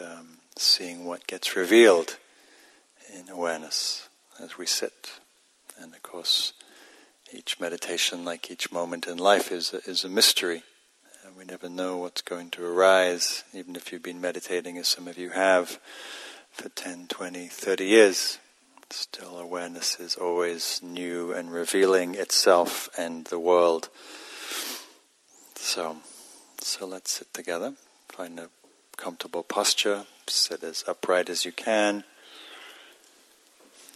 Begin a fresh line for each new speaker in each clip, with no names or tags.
um, seeing what gets revealed in awareness as we sit. And of course, each meditation, like each moment in life, is a, is a mystery. And we never know what's going to arise, even if you've been meditating, as some of you have, for 10, 20, 30 years. Still, awareness is always new and revealing itself and the world. So, so let's sit together. Find a comfortable posture. Sit as upright as you can.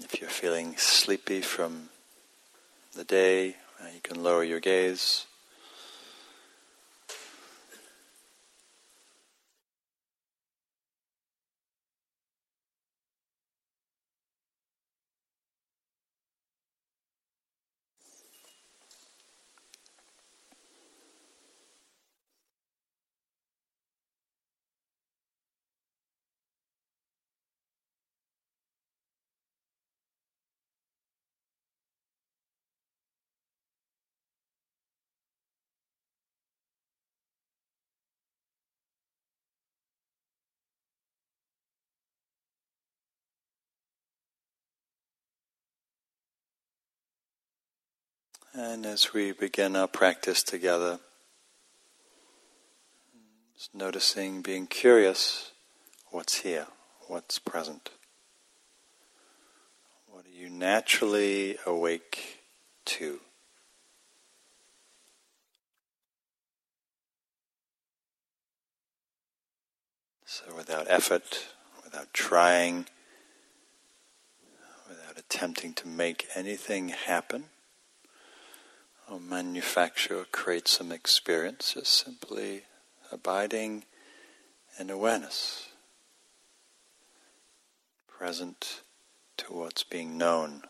If you're feeling sleepy from the day, uh, you can lower your gaze. And as we begin our practice together, just noticing, being curious, what's here, what's present. What are you naturally awake to? So without effort, without trying, without attempting to make anything happen, or manufacture or create some experience, simply abiding in awareness, present to what's being known.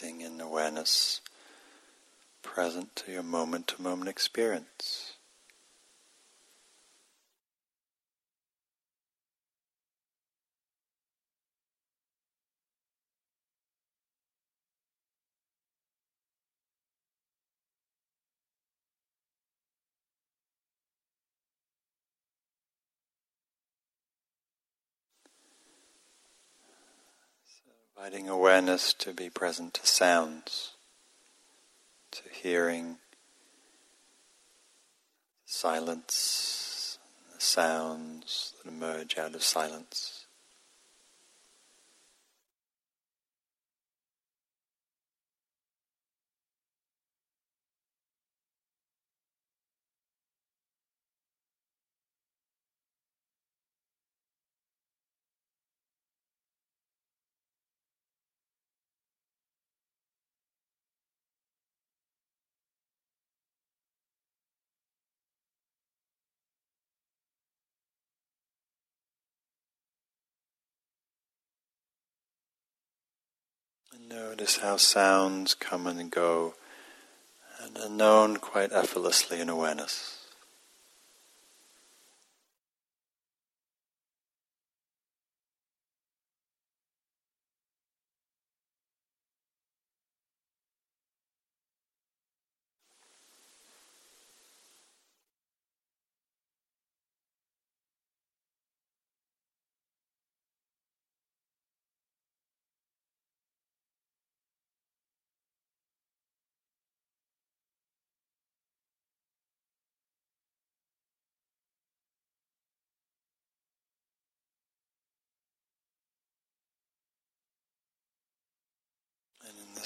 Resting in awareness, present to your moment to moment experience. Inviting awareness to be present to sounds, to hearing, silence, the sounds that emerge out of silence. Notice how sounds come and go and are known quite effortlessly in awareness.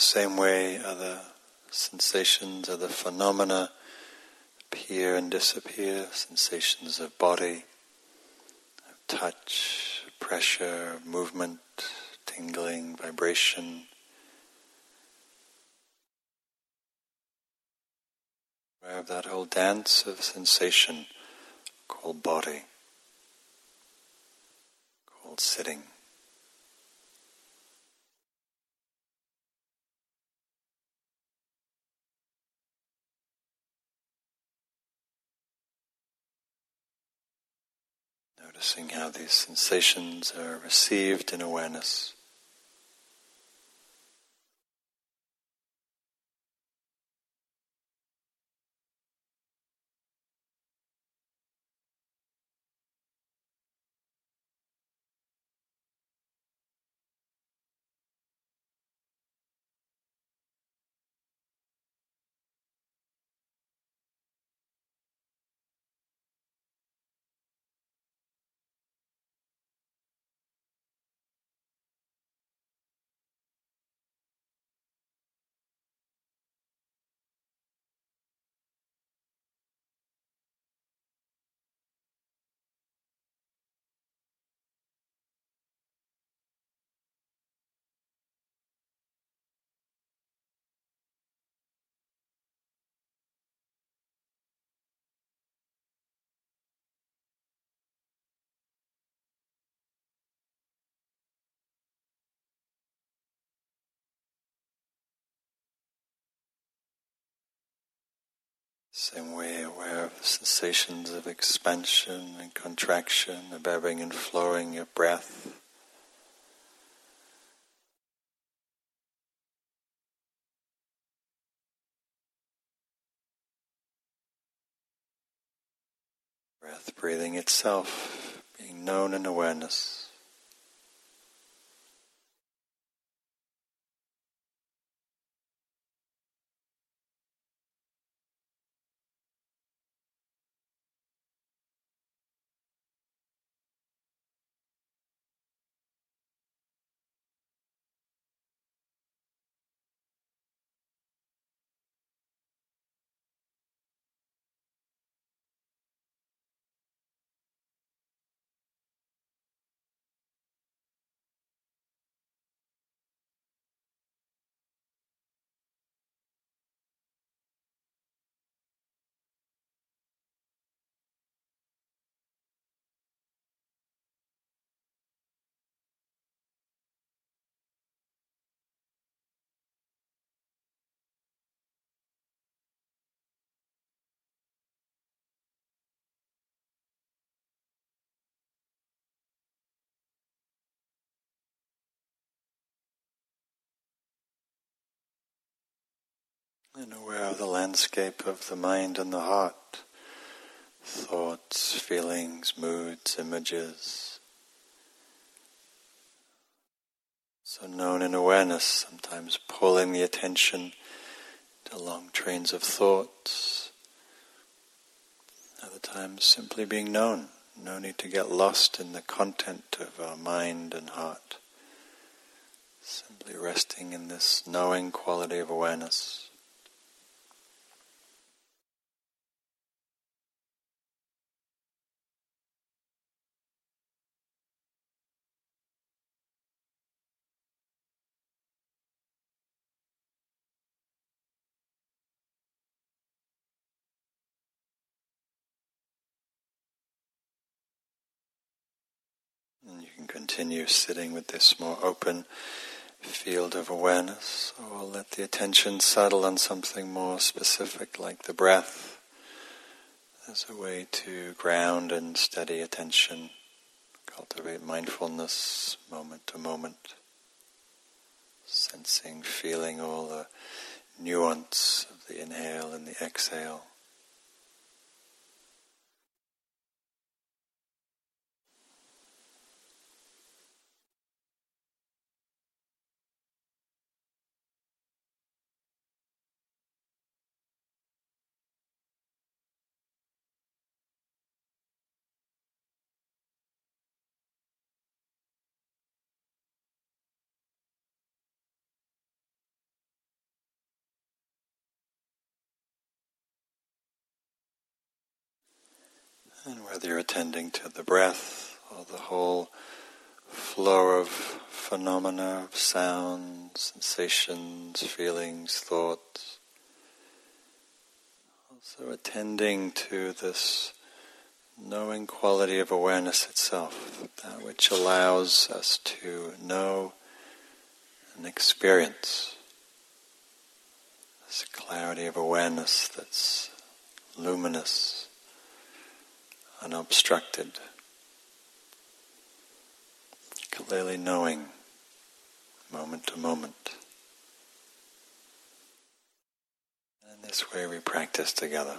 same way, other sensations, other phenomena appear and disappear, sensations of body, of touch, pressure, movement, tingling, vibration. We have that whole dance of sensation called body, called sitting. Noticing how these sensations are received in awareness. Same way, aware of the sensations of expansion and contraction, of ebbing and flowing of breath. Breath breathing itself, being known in awareness. And aware of the landscape of the mind and the heart, thoughts, feelings, moods, images. So known in awareness, sometimes pulling the attention to long trains of thoughts, other times simply being known. No need to get lost in the content of our mind and heart. Simply resting in this knowing quality of awareness. And you can continue sitting with this more open field of awareness, or let the attention settle on something more specific like the breath as a way to ground and steady attention, cultivate mindfulness moment to moment, sensing, feeling all the nuance of the inhale and the exhale. And whether you're attending to the breath or the whole flow of phenomena of sounds, sensations, feelings, thoughts, also attending to this knowing quality of awareness itself, that which allows us to know and experience this clarity of awareness that's luminous, unobstructed, clearly knowing moment to moment. And in this way we practice together.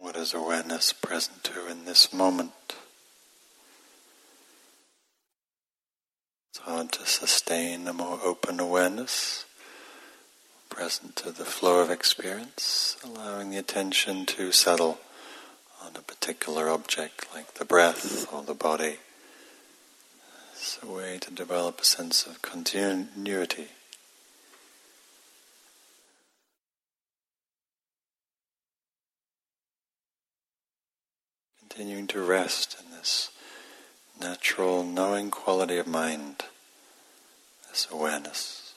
What is awareness present to in this moment? It's hard to sustain a more open awareness, present to the flow of experience, allowing the attention to settle on a particular object like the breath or the body. It's a way to develop a sense of continuity. Continuing to rest in this natural knowing quality of mind, this awareness.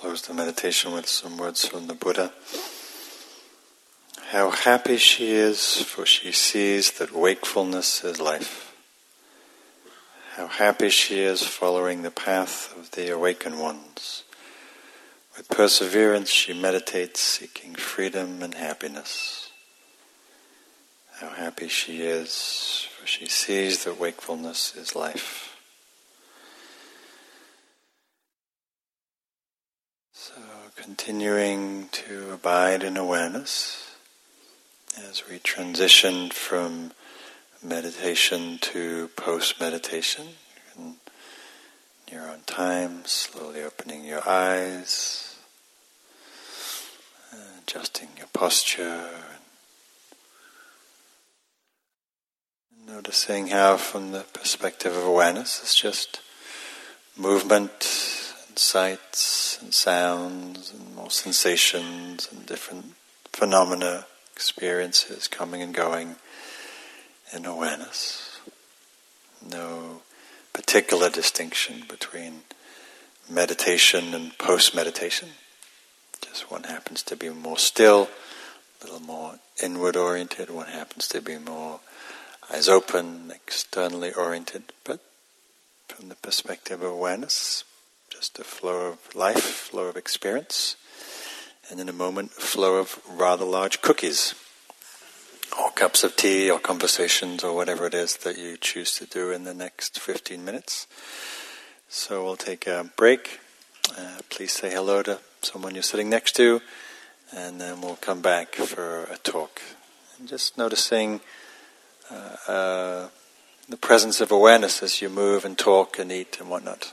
Close the meditation with some words from the Buddha. How happy she is, for she sees that wakefulness is life. How happy she is following the path of the awakened ones. With perseverance, she meditates, seeking freedom and happiness. How happy she is, for she sees that wakefulness is life. Continuing to abide in awareness as we transition from meditation to post meditation. In your own time, slowly opening your eyes, adjusting your posture, noticing how, from the perspective of awareness, it's just movement and sights and sounds and more sensations and different phenomena, experiences coming and going in awareness. No particular distinction between meditation and post meditation. Just one happens to be more still, a little more inward oriented, one happens to be more eyes open, externally oriented, but from the perspective of awareness, just a flow of life, flow of experience, and in a moment, a flow of rather large cookies, or cups of tea, or conversations, or whatever it is that you choose to do in the next 15 minutes. So we'll take a break. Uh, please say hello to someone you're sitting next to, and then we'll come back for a talk. And just noticing uh, uh, the presence of awareness as you move and talk and eat and whatnot.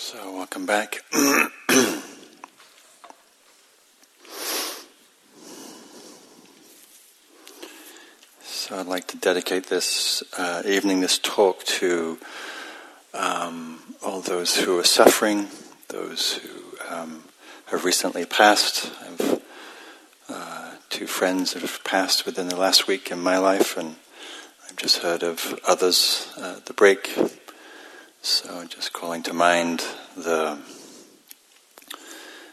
So, welcome back. so, I'd like to dedicate this uh, evening, this talk, to um, all those who are suffering, those who um, have recently passed. I have uh, two friends have passed within the last week in my life, and I've just heard of others uh, the break. So, just calling to mind the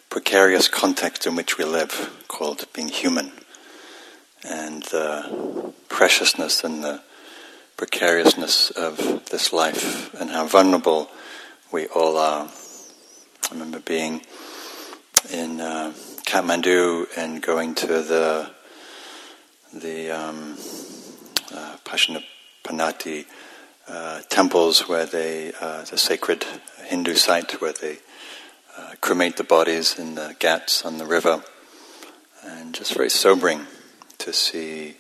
precarious context in which we live, called being human, and the preciousness and the precariousness of this life, and how vulnerable we all are. I remember being in uh, Kathmandu and going to the the um, uh, Pashupati uh, temples where they, uh, the sacred Hindu site where they uh, cremate the bodies in the ghats on the river. And just very sobering to see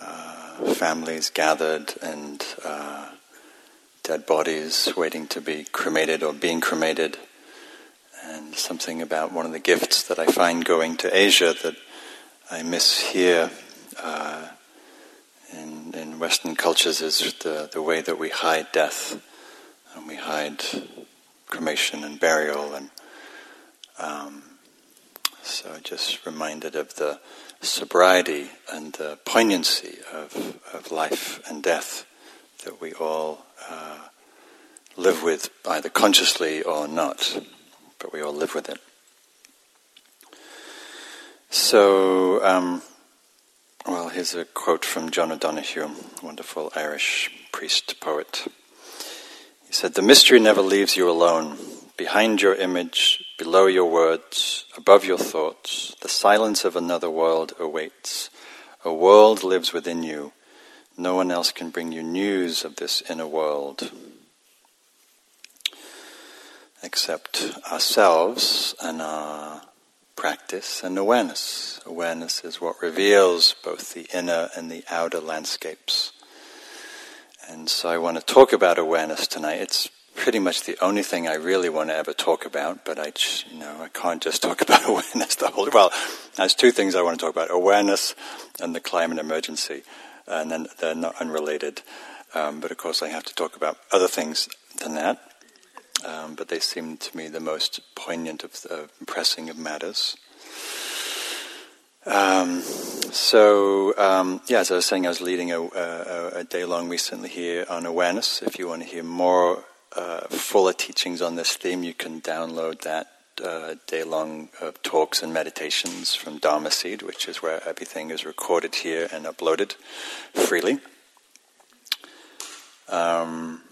uh, families gathered and uh, dead bodies waiting to be cremated or being cremated. And something about one of the gifts that I find going to Asia that I miss here uh, in, Western cultures is the, the way that we hide death. And we hide cremation and burial. And um, so just reminded of the sobriety and the poignancy of, of life and death that we all uh, live with, either consciously or not, but we all live with it. So, um, well, here's a quote from John O'Donohue, wonderful Irish priest poet. He said, The mystery never leaves you alone. Behind your image, below your words, above your thoughts, the silence of another world awaits. A world lives within you. No one else can bring you news of this inner world except ourselves and our practice and awareness. Awareness is what reveals both the inner and the outer landscapes. And so I want to talk about awareness tonight. It's pretty much the only thing I really want to ever talk about, but I, you know, I can't just talk about awareness the whole. Well, there's two things I want to talk about: awareness and the climate emergency, and then they're not unrelated. Um, but of course, I have to talk about other things than that um, but they seem to me the most poignant of the pressing of matters. Um, so, um, yeah, as I was saying, I was leading a, a, a day long recently here on awareness. If you want to hear more uh, fuller teachings on this theme, you can download that uh, day long talks and meditations from Dharma Seed, which is where everything is recorded here and uploaded freely. Um,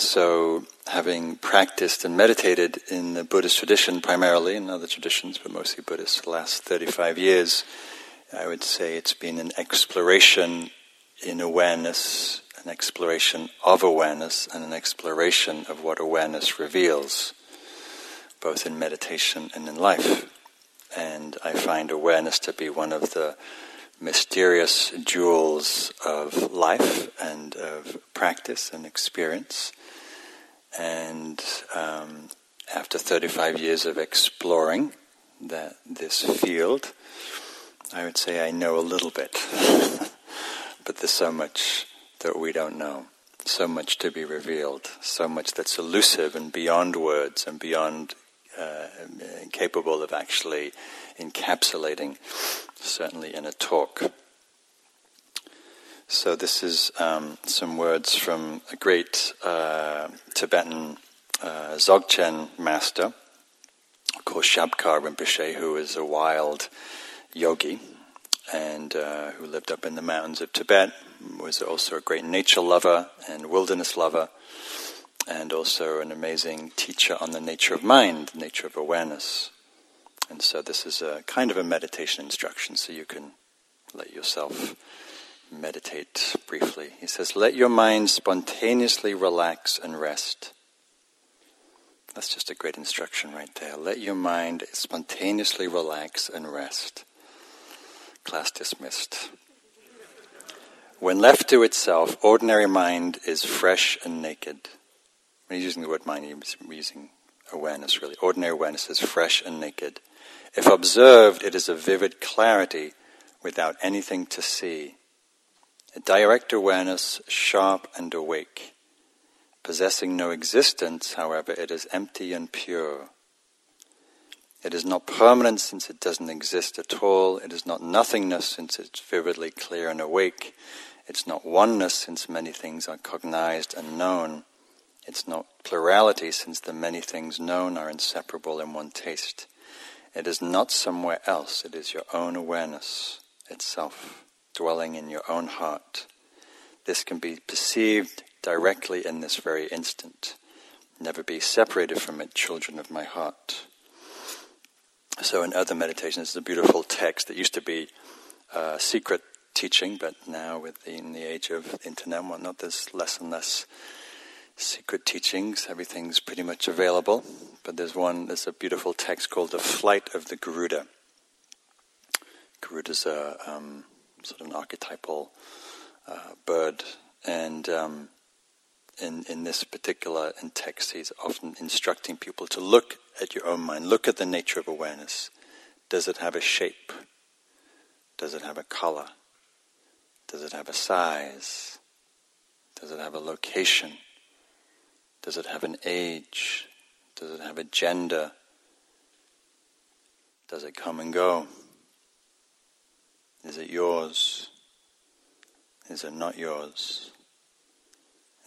so, having practiced and meditated in the Buddhist tradition primarily, in other traditions, but mostly Buddhist, the last 35 years, I would say it's been an exploration in awareness, an exploration of awareness, and an exploration of what awareness reveals, both in meditation and in life. And I find awareness to be one of the mysterious jewels of life and of practice and experience. And um, after 35 years of exploring that this field, I would say I know a little bit. but there's so much that we don't know, so much to be revealed, so much that's elusive and beyond words and beyond uh, capable of actually encapsulating, certainly in a talk. So, this is um, some words from a great uh, Tibetan uh, Dzogchen master called Shabkar Rinpoche, who is a wild yogi and uh, who lived up in the mountains of Tibet, was also a great nature lover and wilderness lover, and also an amazing teacher on the nature of mind, the nature of awareness. And so, this is a kind of a meditation instruction, so you can let yourself meditate briefly. He says, Let your mind spontaneously relax and rest. That's just a great instruction right there. Let your mind spontaneously relax and rest. Class dismissed. When left to itself, ordinary mind is fresh and naked. when he's using the word mind, he's using awareness really. Ordinary awareness is fresh and naked. If observed, it is a vivid clarity without anything to see. Direct awareness, sharp and awake. Possessing no existence, however, it is empty and pure. It is not permanent since it doesn't exist at all. It is not nothingness since it's vividly clear and awake. It's not oneness since many things are cognized and known. It's not plurality since the many things known are inseparable in one taste. It is not somewhere else. It is your own awareness itself, dwelling in your own heart. This can be perceived directly in this very instant. Never be separated from it, children of my heart. So, in other meditations, it's a beautiful text that used to be uh, secret teaching, but now, within the, age of internet and whatnot, there's less and less secret teachings. Everything's pretty much available. But there's one, there's a beautiful text called The Flight of the Garuda. Garuda's a um, sort of an archetypal uh, bird, and um, in, in this particular in text, he's often instructing people to look at your own mind, look at the nature of awareness. Does it have a shape? Does it have a color? Does it have a size? Does it have a location? Does it have an age? Does it have a gender? Does it come and go? Is it yours? Is it not yours?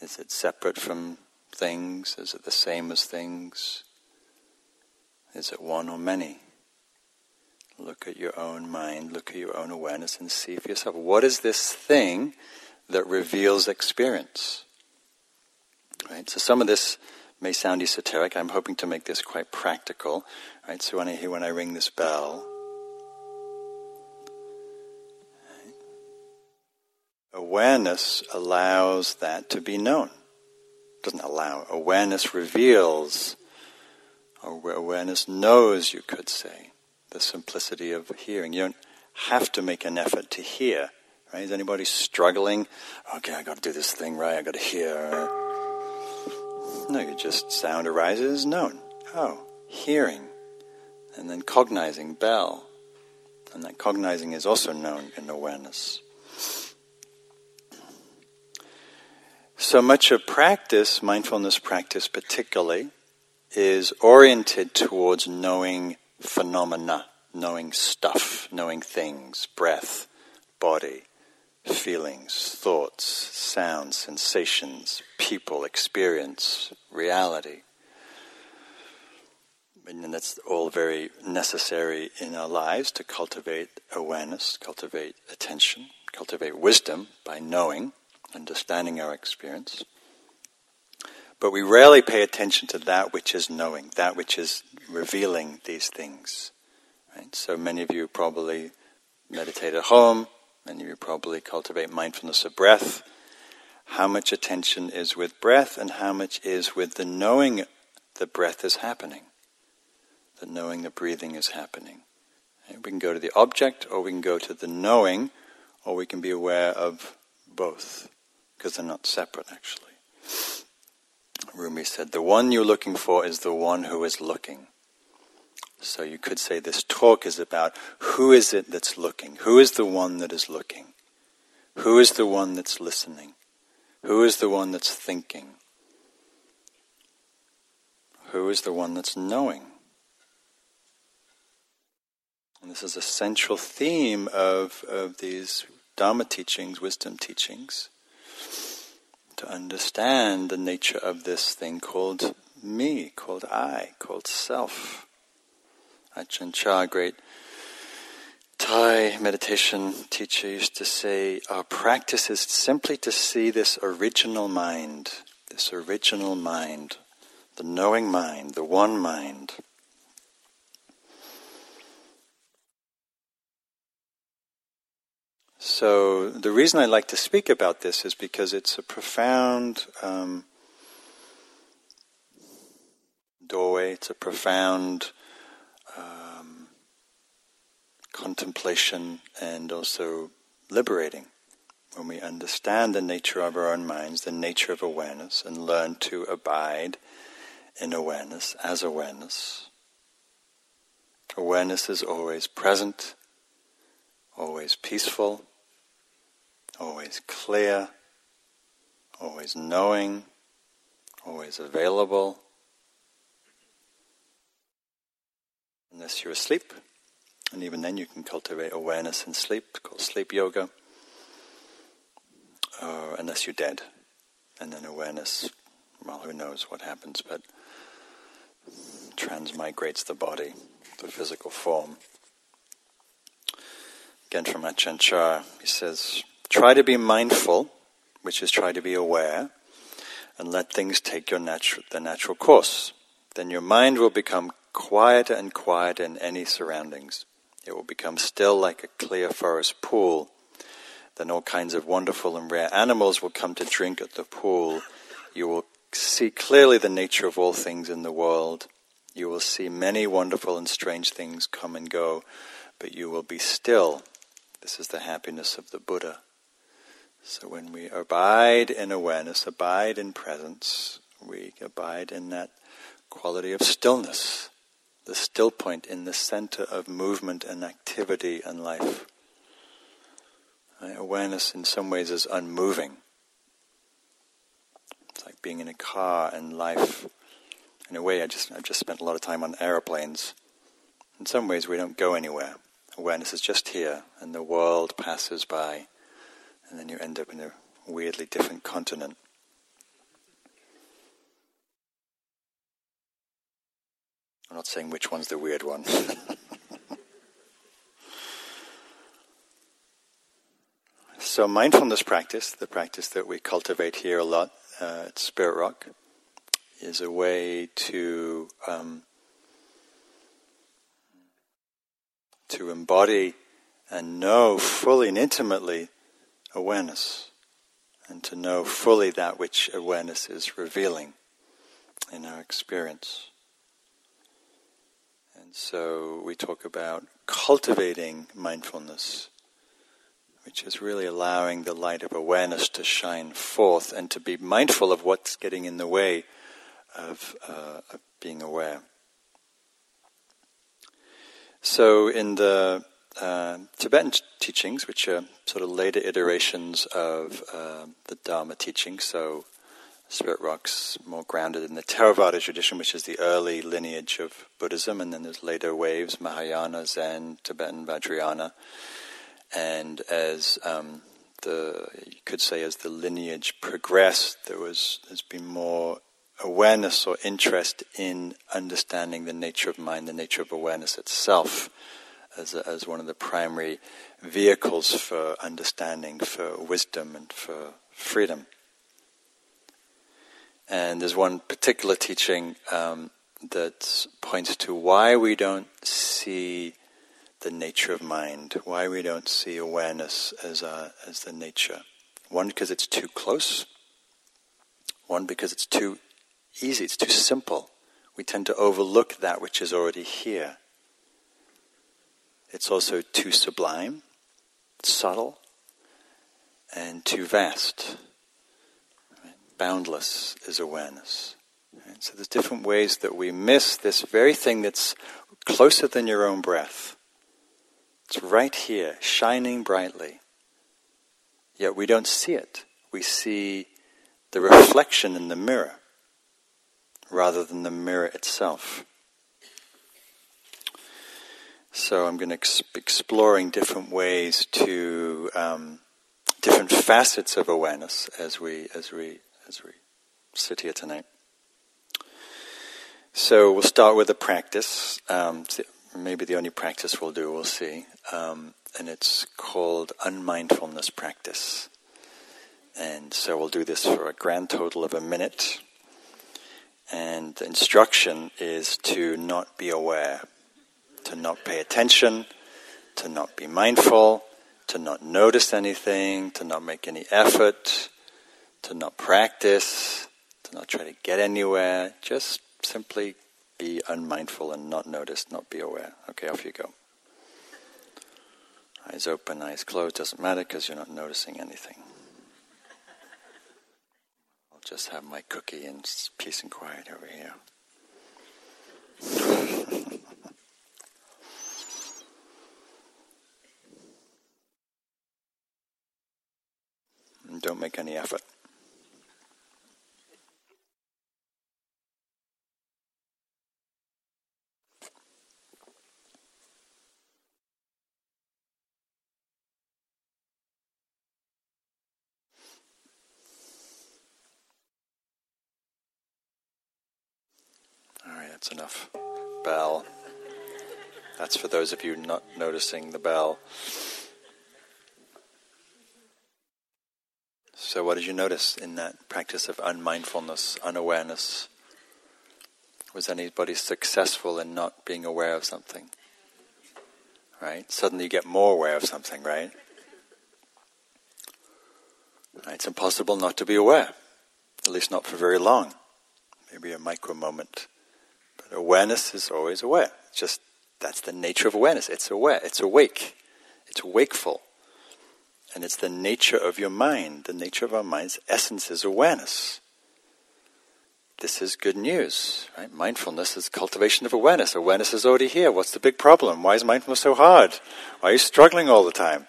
Is it separate from things? Is it the same as things? Is it one or many? Look at your own mind, look at your own awareness, and see for yourself what is this thing that reveals experience? Right? So some of this may sound esoteric. I'm hoping to make this quite practical. Right? So when I hear when I ring this bell, awareness allows that to be known. Doesn't allow. Awareness reveals. Or awareness knows, you could say, the simplicity of hearing. You don't have to make an effort to hear. Right? Is anybody struggling? Okay, I got to do this thing right. I got to hear. No, you just sound arises, known. Oh, hearing. And then cognizing, bell. And that cognizing is also known in awareness. So much of practice, mindfulness practice particularly, is oriented towards knowing phenomena, knowing stuff, knowing things, breath, body, feelings, thoughts, sounds, sensations, people, experience, reality. And that's all very necessary in our lives to cultivate awareness, cultivate attention, cultivate wisdom by knowing, understanding our experience. But we rarely pay attention to that which is knowing, that which is revealing these things. Right? So many of you probably meditate at home, Many of you probably cultivate mindfulness of breath. How much attention is with breath and how much is with the knowing the breath is happening, the knowing the breathing is happening. We can go to the object or we can go to the knowing or we can be aware of both because they're not separate actually. Rumi said, The one you're looking for is the one who is looking. So you could say this talk is about who is it that's looking? Who is the one that is looking? Who is the one that's listening? Who is the one that's thinking? Who is the one that's knowing? And this is a central theme of, of these Dharma teachings, wisdom teachings, to understand the nature of this thing called me, called I, called self. Ajahn Chah, great Thai meditation teacher, used to say, Our practice is simply to see this original mind, this original mind, the knowing mind, the one mind. So, the reason I like to speak about this is because it's a profound um, doorway, it's a profound contemplation and also liberating when we understand the nature of our own minds, the nature of awareness, and learn to abide in awareness as awareness. Awareness is always present, always peaceful, always clear, always knowing, always available. Unless you're asleep, and even then you can cultivate awareness in sleep, called sleep yoga, uh, unless you're dead. And then awareness, well, who knows what happens, but transmigrates the body, the physical form. Again from Chah, he says, try to be mindful, which is try to be aware, and let things take your natural, their natural course. Then your mind will become quieter and quieter in any surroundings. It will become still like a clear forest pool. Then all kinds of wonderful and rare animals will come to drink at the pool. You will see clearly the nature of all things in the world. You will see many wonderful and strange things come and go, but you will be still this is the happiness of the Buddha. So when we abide in awareness, abide in presence, we abide in that quality of stillness, the still point in the center of movement and activity and life. Awareness in some ways is unmoving. It's like being in a car and life. In a way, I just I've just spent a lot of time on airplanes. In some ways, we don't go anywhere awareness is just here, and the world passes by, and then you end up in a weirdly different continent. I'm not saying which one's the weird one. so, mindfulness practice, the practice that we cultivate here a lot uh, at Spirit Rock, is a way to um, to embody and know fully and intimately awareness, and to know fully that which awareness is revealing in our experience. And so we talk about cultivating mindfulness, which is really allowing the light of awareness to shine forth and to be mindful of what's getting in the way of, uh, of being aware. So, in the uh, Tibetan teachings, which are sort of later iterations of uh, the Dharma teaching, so Spirit Rock's more grounded in the Theravada tradition, which is the early lineage of Buddhism, and then there's later waves, Mahayana, Zen, Tibetan, Vajrayana. And as um, the, you could say, as the lineage progressed, there was, there's been more awareness or interest in understanding the nature of mind, the nature of awareness itself, as, a, as one of the primary vehicles for understanding, for wisdom, and for freedom. And there's one particular teaching um, that points to why we don't see the nature of mind, why we don't see awareness as, a, as the nature. One, because it's too close. One, because it's too easy, it's too simple. We tend to overlook that which is already here. It's also too sublime, subtle, and too vast. Boundless is awareness. So there's different ways that we miss this very thing that's closer than your own breath. It's right here, shining brightly. Yet we don't see it. We see the reflection in the mirror rather than the mirror itself. So I'm going to ex- exploring different ways to um, different facets of awareness as we as we as we sit here tonight. So we'll start with a practice. Um, maybe the only practice we'll do. We'll see, um, and it's called unmindfulness practice. And so we'll do this for a grand total of a minute. And the instruction is to not be aware, to not pay attention, to not be mindful, to not notice anything, to not make any effort, to not practice, to not try to get anywhere. Just simply be unmindful and not notice, not be aware. Okay, off you go. Eyes open, eyes closed, doesn't matter because you're not noticing anything. I'll just have my cookie in peace and quiet over here. and don't make any effort. That's enough. Bell. That's for those of you not noticing the bell. So, what did you notice in that practice of unmindfulness, unawareness? Was anybody successful in not being aware of something? Right? Suddenly you get more aware of something, right? It's impossible not to be aware, at least not for very long. Maybe a micro moment But awareness is always aware. It's just that's the nature of awareness. It's aware. It's awake. It's wakeful. And it's the nature of your mind. The nature of our mind's essence is awareness. This is good news, right? Mindfulness is cultivation of awareness. Awareness is already here. What's the big problem? Why is mindfulness so hard? Why are you struggling all the time?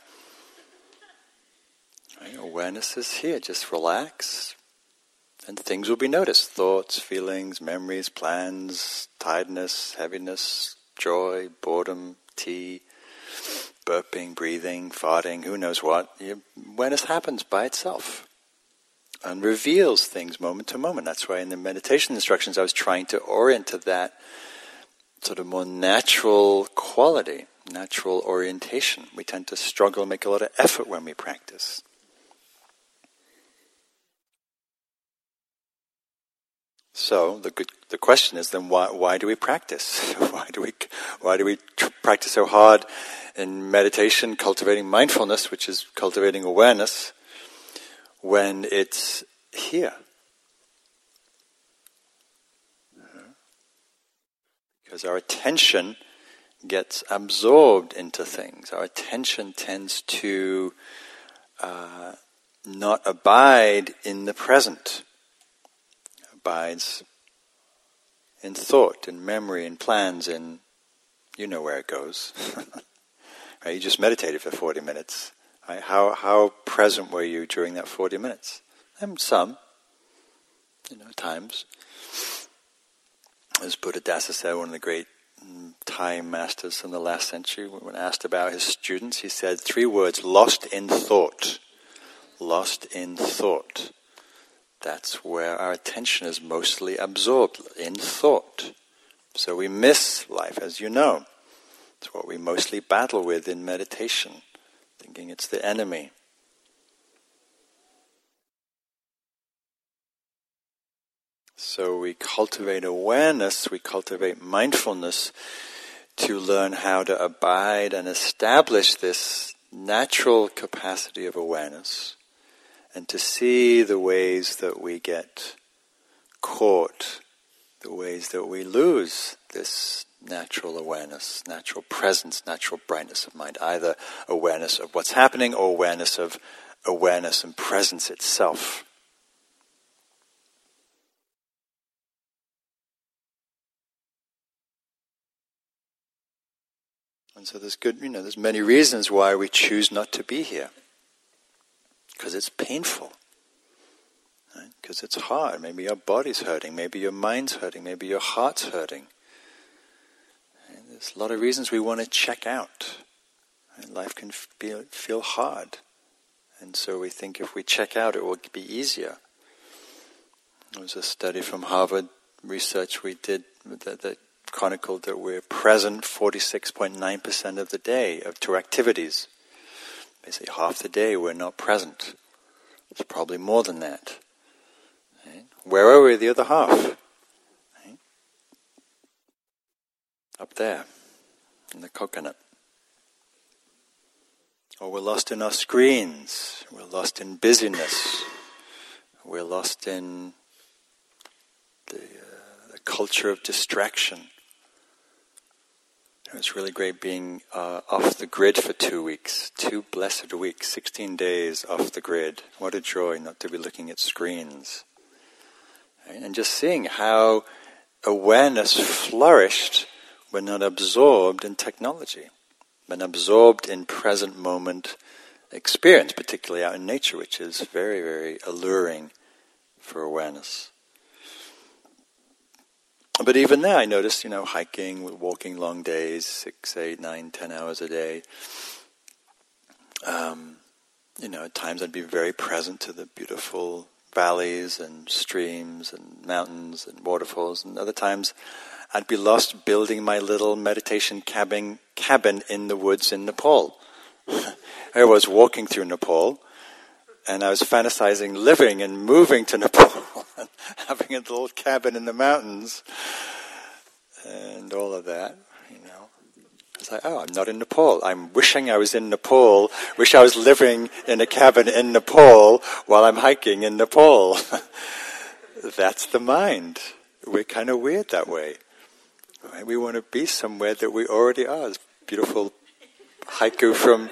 Right? Awareness is here. Just relax, and things will be noticed thoughts, feelings, memories, plans, tiredness, heaviness, joy, boredom, tea, burping, breathing, farting, who knows what. Awareness happens by itself and reveals things moment to moment. That's why in the meditation instructions I was trying to orient to that sort of more natural quality, natural orientation. We tend to struggle and make a lot of effort when we practice. So the good, the question is then why why do we practice? why do we why do we tr- practice so hard in meditation, cultivating mindfulness, which is cultivating awareness, when it's here? Because our attention gets absorbed into things. Our attention tends to uh, not abide in the present abides in thought, in memory, in plans, in you know where it goes. right? You just meditated for 40 minutes. Right? How, how present were you during that 40 minutes? And some, you know, times. As Buddha Buddhadasa said, one of the great mm, Thai masters from the last century, when asked about his students, he said three words lost in thought. Lost in thought. That's where our attention is mostly absorbed, in thought. So we miss life, as you know. It's what we mostly battle with in meditation, thinking it's the enemy. So we cultivate awareness, we cultivate mindfulness to learn how to abide and establish this natural capacity of awareness and to see the ways that we get caught, the ways that we lose this natural awareness, natural presence, natural brightness of mind, either awareness of what's happening or awareness of awareness and presence itself. And so there's good, you know, there's many reasons why we choose not to be here because it's painful. Because right? it's hard. Maybe your body's hurting, maybe your mind's hurting, maybe your heart's hurting. There's a lot of reasons we want to check out. And life can feel, feel hard. And so we think if we check out, it will be easier. There was a study from Harvard research we did that, that chronicled that we're present 46.9% of the day of two activities. Basically, half the day we're not present. It's probably more than that. Where are we the other half? Right? Up there, in the coconut. Or we're lost in our screens. We're lost in busyness. We're lost in the, uh, the culture of distraction. It was really great being uh, off the grid for two weeks, two blessed weeks, 16 days off the grid. What a joy not to be looking at screens. And just seeing how awareness flourished when not absorbed in technology, when absorbed in present moment experience, particularly out in nature, which is very, very alluring for awareness. But even there, I noticed, you know, hiking, walking long days, six, eight, nine, ten hours a day. Um, you know, at times I'd be very present to the beautiful valleys and streams and mountains and waterfalls, and other times I'd be lost building my little meditation cabin, cabin in the woods in Nepal. I was walking through Nepal, and I was fantasizing living and moving to Nepal, and having a little cabin in the mountains, and all of that. You know, it's like, oh, I'm not in Nepal. I'm wishing I was in Nepal. Wish I was living in a cabin in Nepal while I'm hiking in Nepal. That's the mind. We're kind of weird that way. Right? We want to be somewhere that we already are. This beautiful haiku from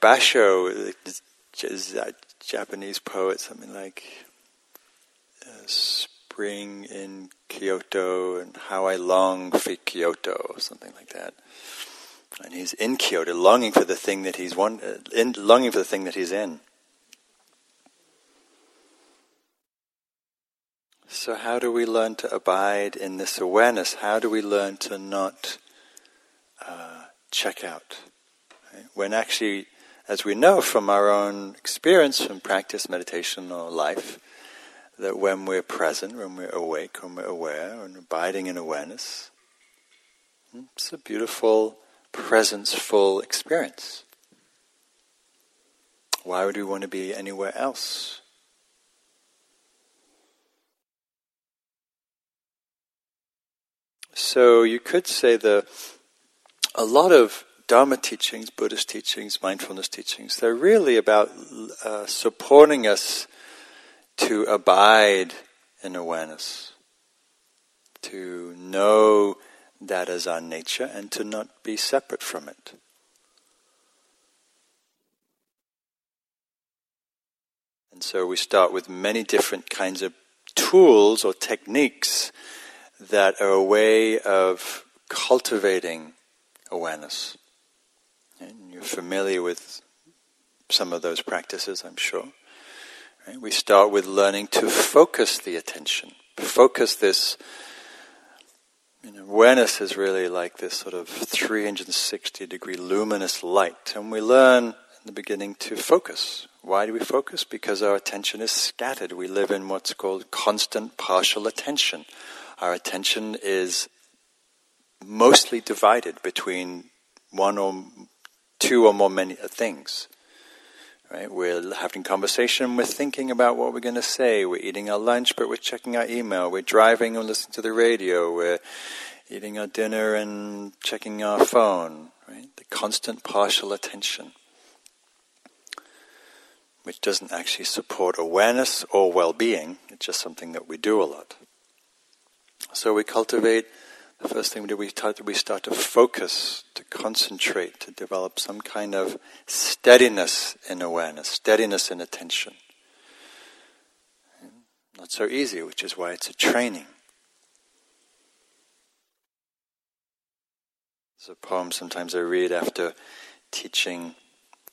Basho, a Japanese poet, something like uh, spring in Kyoto and how I long for Kyoto, or something like that. And he's in Kyoto, longing for the thing that he's one, uh, in, longing for the thing that he's in. So, how do we learn to abide in this awareness? How do we learn to not uh, check out? Right? When actually as we know from our own experience from practice, meditation, or life, that when we're present, when we're awake, when we're aware, and abiding in awareness, it's a beautiful, presence-full experience. Why would we want to be anywhere else? So you could say that a lot of Dharma teachings, Buddhist teachings, mindfulness teachings, they're really about uh, supporting us to abide in awareness, to know that as our nature and to not be separate from it. And so we start with many different kinds of tools or techniques that are a way of cultivating awareness. And you're familiar with some of those practices, I'm sure. Right? We start with learning to focus the attention, focus this. You know, awareness is really like this sort of 360 degree luminous light, and we learn in the beginning to focus. Why do we focus? Because our attention is scattered. We live in what's called constant partial attention. Our attention is mostly divided between one or two or more many things. Right? We're having conversation, we're thinking about what we're going to say, we're eating our lunch, but we're checking our email, we're driving and listening to the radio, we're eating our dinner and checking our phone. Right? The constant partial attention, which doesn't actually support awareness or well-being, it's just something that we do a lot. So we cultivate the first thing we do, we start, we start to focus, to concentrate, to develop some kind of steadiness in awareness, steadiness in attention. Not so easy, which is why it's a training. There's a poem sometimes I read after teaching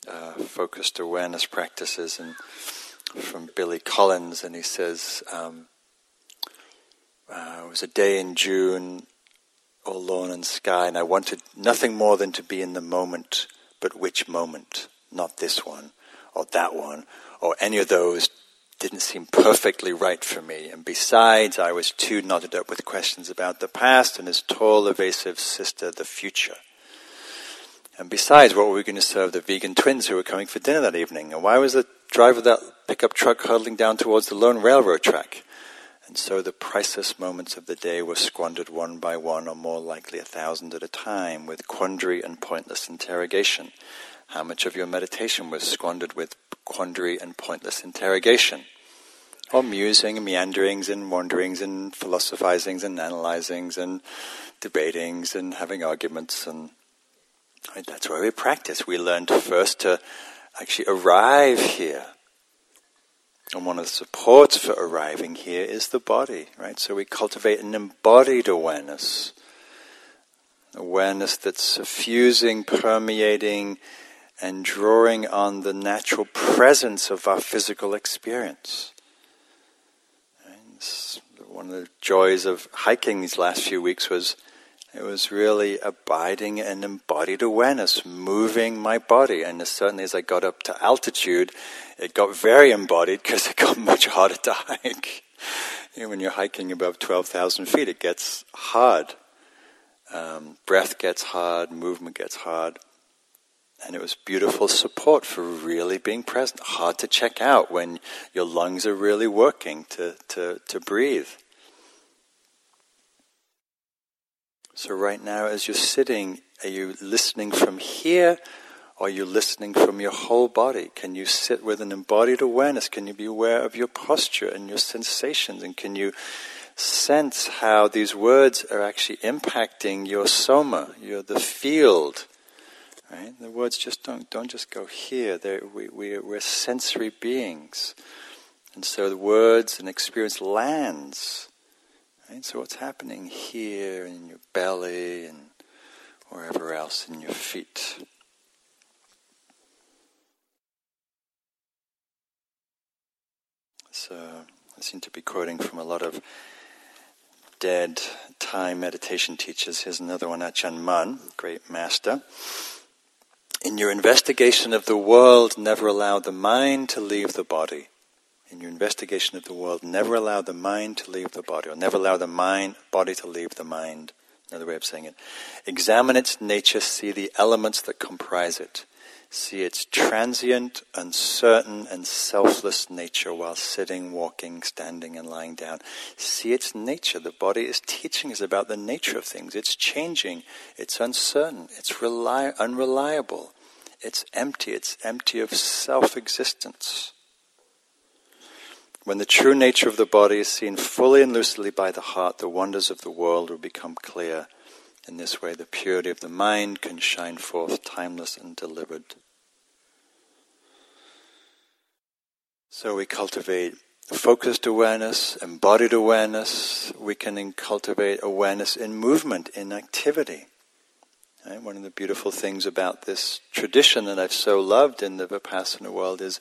uh, focused awareness practices, and from Billy Collins, and he says, um, uh, it was a day in June all lawn and sky, and I wanted nothing more than to be in the moment, but which moment? Not this one, or that one, or any of those didn't seem perfectly right for me. And besides, I was too knotted up with questions about the past and his tall, evasive sister, the future. And besides, what were we going to serve the vegan twins who were coming for dinner that evening? And why was the driver of that pickup truck hurtling down towards the lone railroad track? And so the priceless moments of the day were squandered one by one, or more likely a thousand at a time, with quandary and pointless interrogation. How much of your meditation was squandered with quandary and pointless interrogation? or musing and meanderings and wanderings and philosophizings and analyzings and debatings and having arguments and that's where we practice. We learn first to actually arrive here. And one of the supports for arriving here is the body, right? So we cultivate an embodied awareness. Awareness that's suffusing, permeating, and drawing on the natural presence of our physical experience. one of the joys of hiking these last few weeks was it was really abiding in embodied awareness, moving my body. And certainly as I got up to altitude, it got very embodied because it got much harder to hike. You know, when you're hiking above 12,000 feet, it gets hard. Um, breath gets hard, movement gets hard. And it was beautiful support for really being present. Hard to check out when your lungs are really working to, to, to breathe. So, right now, as you're sitting, are you listening from here or are you listening from your whole body? Can you sit with an embodied awareness? Can you be aware of your posture and your sensations? And can you sense how these words are actually impacting your soma, your, the field? Right? The words just don't, don't just go here. They're, we, we, we're sensory beings. And so the words and experience lands Right? So what's happening here in your belly and wherever else in your feet? So I seem to be quoting from a lot of dead Thai meditation teachers. Here's another one, Ajahn Mun, great master. In your investigation of the world, never allow the mind to leave the body in your investigation of the world, never allow the mind to leave the body, or never allow the mind, body to leave the mind. Another way of saying it. Examine its nature, see the elements that comprise it. See its transient, uncertain, and selfless nature while sitting, walking, standing, and lying down. See its nature. The body is teaching us about the nature of things. It's changing. It's uncertain. It's reli- unreliable. It's empty. It's empty of self existence. When the true nature of the body is seen fully and lucidly by the heart, the wonders of the world will become clear. In this way, the purity of the mind can shine forth timeless and delivered. So we cultivate focused awareness, embodied awareness. We can cultivate awareness in movement, in activity. Right? One of the beautiful things about this tradition that I've so loved in the Vipassana world is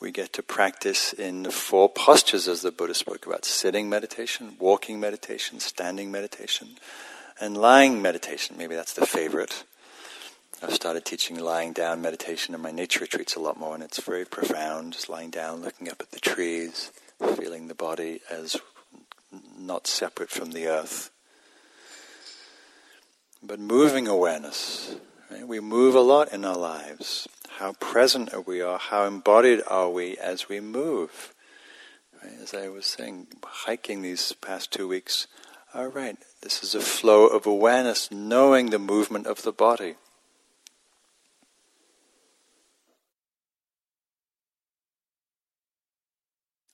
we get to practice in the four postures as the Buddha spoke about sitting meditation, walking meditation, standing meditation, and lying meditation. Maybe that's the favorite. I've started teaching lying down meditation in my nature retreats a lot more, and it's very profound. Just lying down, looking up at the trees, feeling the body as not separate from the earth. But moving awareness. Right? We move a lot in our lives. How present are we are, how embodied are we as we move? Right? As I was saying, hiking these past two weeks, all right, this is a flow of awareness, knowing the movement of the body.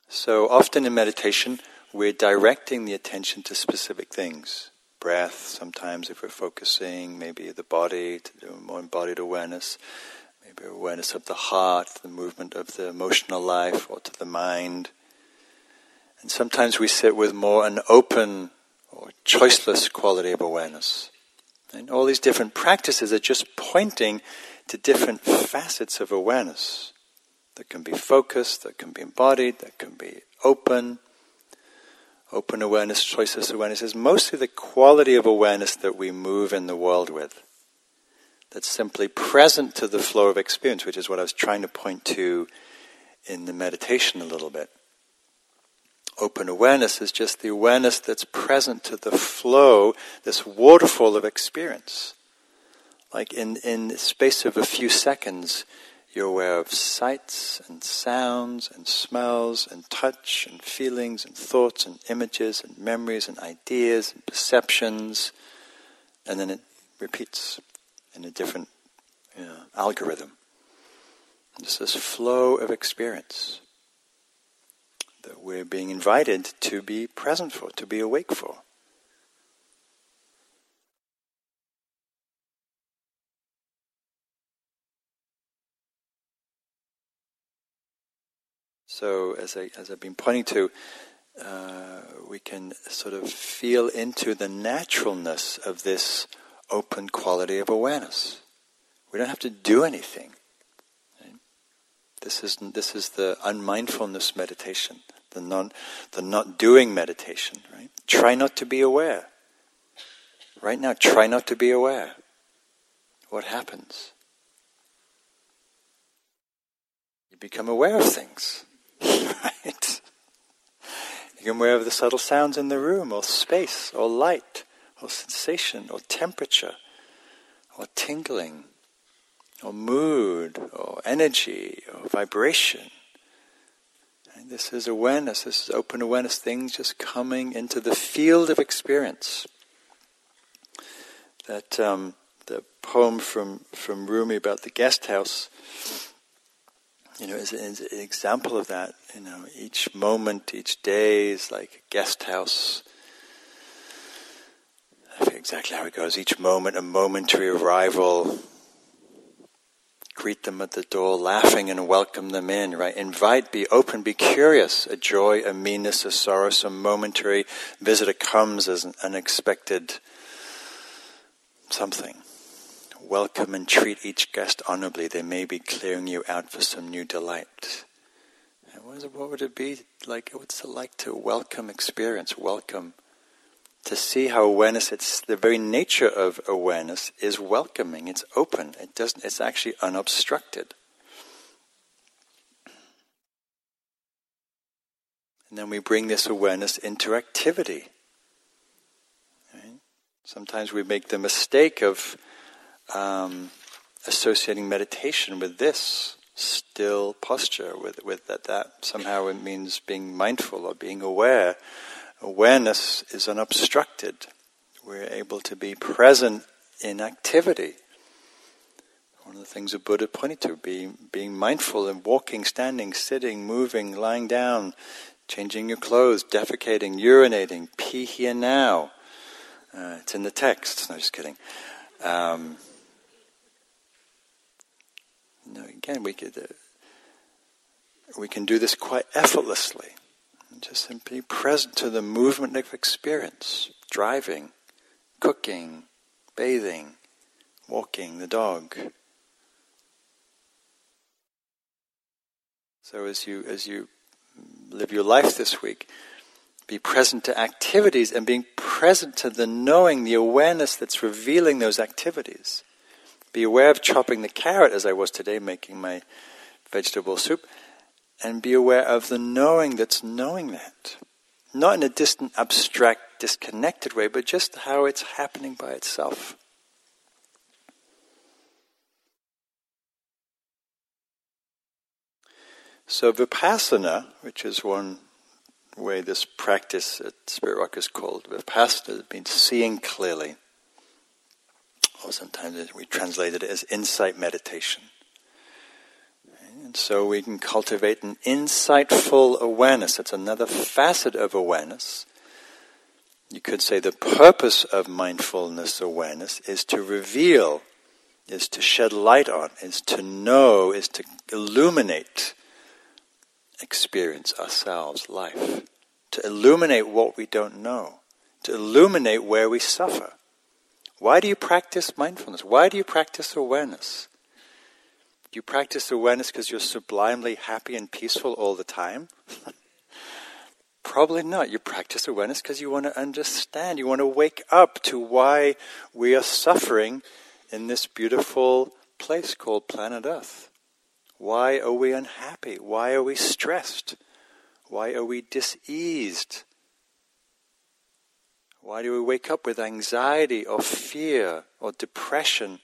So often in meditation, we're directing the attention to specific things. Breath, sometimes if we're focusing, maybe the body, to do more embodied awareness maybe awareness of the heart, the movement of the emotional life, or to the mind. And sometimes we sit with more an open or choiceless quality of awareness. And all these different practices are just pointing to different facets of awareness that can be focused, that can be embodied, that can be open. Open awareness, choiceless awareness is mostly the quality of awareness that we move in the world with that's simply present to the flow of experience, which is what I was trying to point to in the meditation a little bit. Open awareness is just the awareness that's present to the flow, this waterfall of experience. Like in, in the space of a few seconds, you're aware of sights and sounds and smells and touch and feelings and thoughts and images and memories and ideas and perceptions, and then it repeats in a different you know, algorithm. It's this flow of experience. that we're being invited to be present for, to be awake for. So, as, I, as I've been pointing to, uh, we can sort of feel into the naturalness of this open quality of awareness. We don't have to do anything. This is this is the unmindfulness meditation, the non the not doing meditation. Right? Try not to be aware. Right now, try not to be aware. What happens? You become aware of things. right? You become aware of the subtle sounds in the room, or space, or light, or sensation, or temperature, or tingling, or mood, or energy, or vibration. And this is awareness, this is open awareness, things just coming into the field of experience. That um, the poem from, from Rumi about the guest house you know, is, is, an example of that. You know, each moment, each day is like a guest house. Exactly how it goes. Each moment, a momentary arrival. Greet them at the door, laughing and welcome them in, right? Invite, be open, be curious. A joy, a meanness, a sorrow, some momentary visitor comes as an unexpected something welcome and treat each guest honorably. They may be clearing you out for some new delight. What, it, what would it be like? What's it like to welcome experience, welcome? To see how awareness, it's the very nature of awareness is welcoming, it's open, it doesn't, it's actually unobstructed. And then we bring this awareness into activity. Right? Sometimes we make the mistake of um, associating meditation with this still posture, with, with that, that somehow it means being mindful or being aware. Awareness is unobstructed. We're able to be present in activity. One of the things the Buddha pointed to, being, being mindful in walking, standing, sitting, moving, lying down, changing your clothes, defecating, urinating, pee here now. Uh, it's in the text. No, just kidding. Um, know, again, we could uh, we can do this quite effortlessly. Just simply present to the movement of experience, driving, cooking, bathing, walking the dog. So as you as you live your life this week, be present to activities and being present to the knowing, the awareness that's revealing those activities. Be aware of chopping the carrot as I was today making my vegetable soup, and be aware of the knowing that's knowing that. Not in a distant, abstract, disconnected way, but just how it's happening by itself. So, vipassana, which is one way this practice at Spirit Rock is called, vipassana means seeing clearly or sometimes we translated it as insight meditation. So we can cultivate an insightful awareness. That's another facet of awareness. You could say the purpose of mindfulness awareness is to reveal, is to shed light on, is to know, is to illuminate experience, ourselves, life. To illuminate what we don't know. To illuminate where we suffer. Why do you practice mindfulness? Why do you practice awareness? You practice awareness because you're sublimely happy and peaceful all the time? Probably not. You practice awareness because you want to understand. You want to wake up to why we are suffering in this beautiful place called planet Earth. Why are we unhappy? Why are we stressed? Why are we diseased? Why do we wake up with anxiety or fear or depression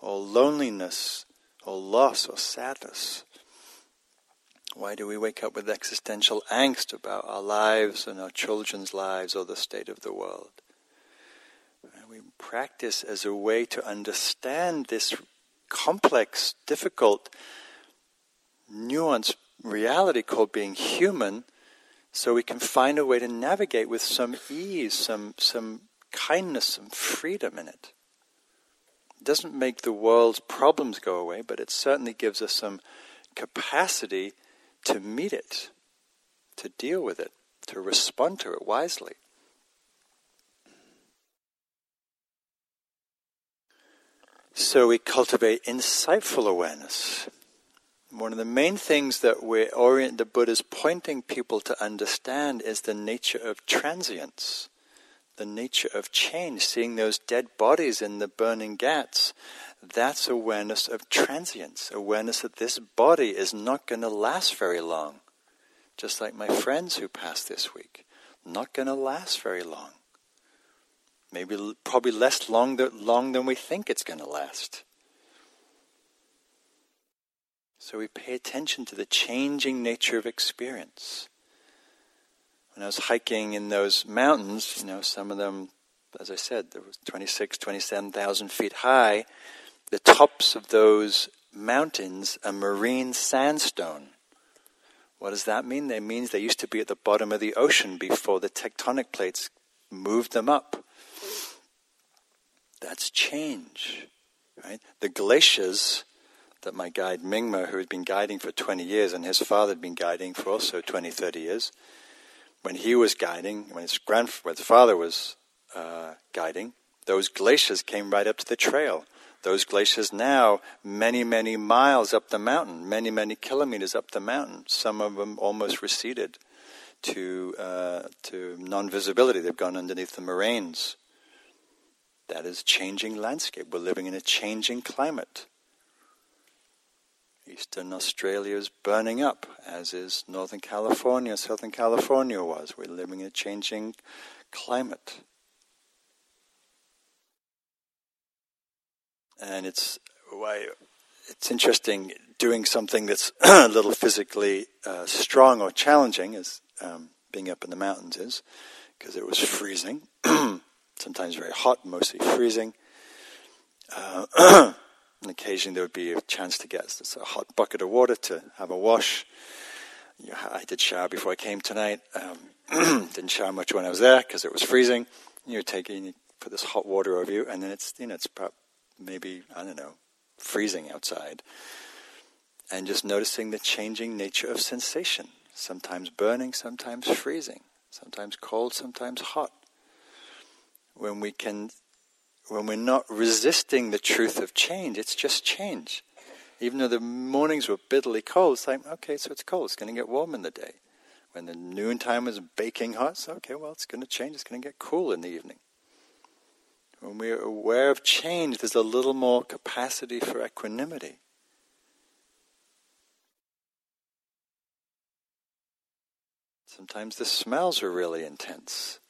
or loneliness or loss or sadness? Why do we wake up with existential angst about our lives and our children's lives or the state of the world? we practice as a way to understand this complex, difficult, nuanced reality called being human So we can find a way to navigate with some ease, some, some kindness, some freedom in it. It doesn't make the world's problems go away, but it certainly gives us some capacity to meet it, to deal with it, to respond to it wisely. So we cultivate insightful awareness. One of the main things that we orient the Buddha is pointing people to understand is the nature of transience, the nature of change. Seeing those dead bodies in the burning ghats, that's awareness of transience, awareness that this body is not going to last very long. Just like my friends who passed this week, not going to last very long. Maybe probably less long, long than we think it's going to last. So we pay attention to the changing nature of experience. When I was hiking in those mountains, you know, some of them, as I said, there was 26, 27,000 feet high. The tops of those mountains are marine sandstone. What does that mean? That means they used to be at the bottom of the ocean before the tectonic plates moved them up. That's change, right? The glaciers that my guide Mingma, who had been guiding for 20 years, and his father had been guiding for also 20, 30 years, when he was guiding, when his, grandf- when his father was uh, guiding, those glaciers came right up to the trail. Those glaciers now, many, many miles up the mountain, many, many kilometers up the mountain. Some of them almost receded to, uh, to non visibility. They've gone underneath the moraines. That is changing landscape. We're living in a changing climate. Eastern Australia is burning up, as is Northern California, Southern California was. We're living in a changing climate. And it's why it's interesting doing something that's a little physically uh, strong or challenging, as um, being up in the mountains is, because it was freezing, sometimes very hot, mostly freezing. Uh, And occasionally there would be a chance to get a hot bucket of water to have a wash. I did shower before I came tonight. Um, didn't shower much when I was there because it was freezing. You take it, you put this hot water over you, and then it's you know it's maybe I don't know freezing outside, and just noticing the changing nature of sensation. Sometimes burning, sometimes freezing, sometimes cold, sometimes hot. When we can when we're not resisting the truth of change, it's just change. Even though the mornings were bitterly cold, it's like, okay, so it's cold, it's going to get warm in the day. When the noontime was baking hot, so okay, well, it's going to change, it's going to get cool in the evening. When we're aware of change, there's a little more capacity for equanimity. Sometimes the smells are really intense.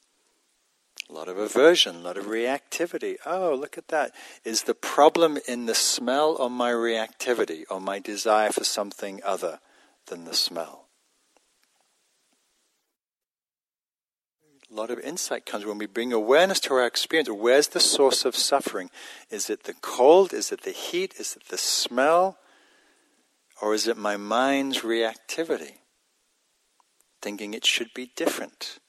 A lot of aversion, a lot of reactivity. Oh, look at that. Is the problem in the smell or my reactivity or my desire for something other than the smell? A lot of insight comes when we bring awareness to our experience. Where's the source of suffering? Is it the cold? Is it the heat? Is it the smell? Or is it my mind's reactivity? Thinking it should be different.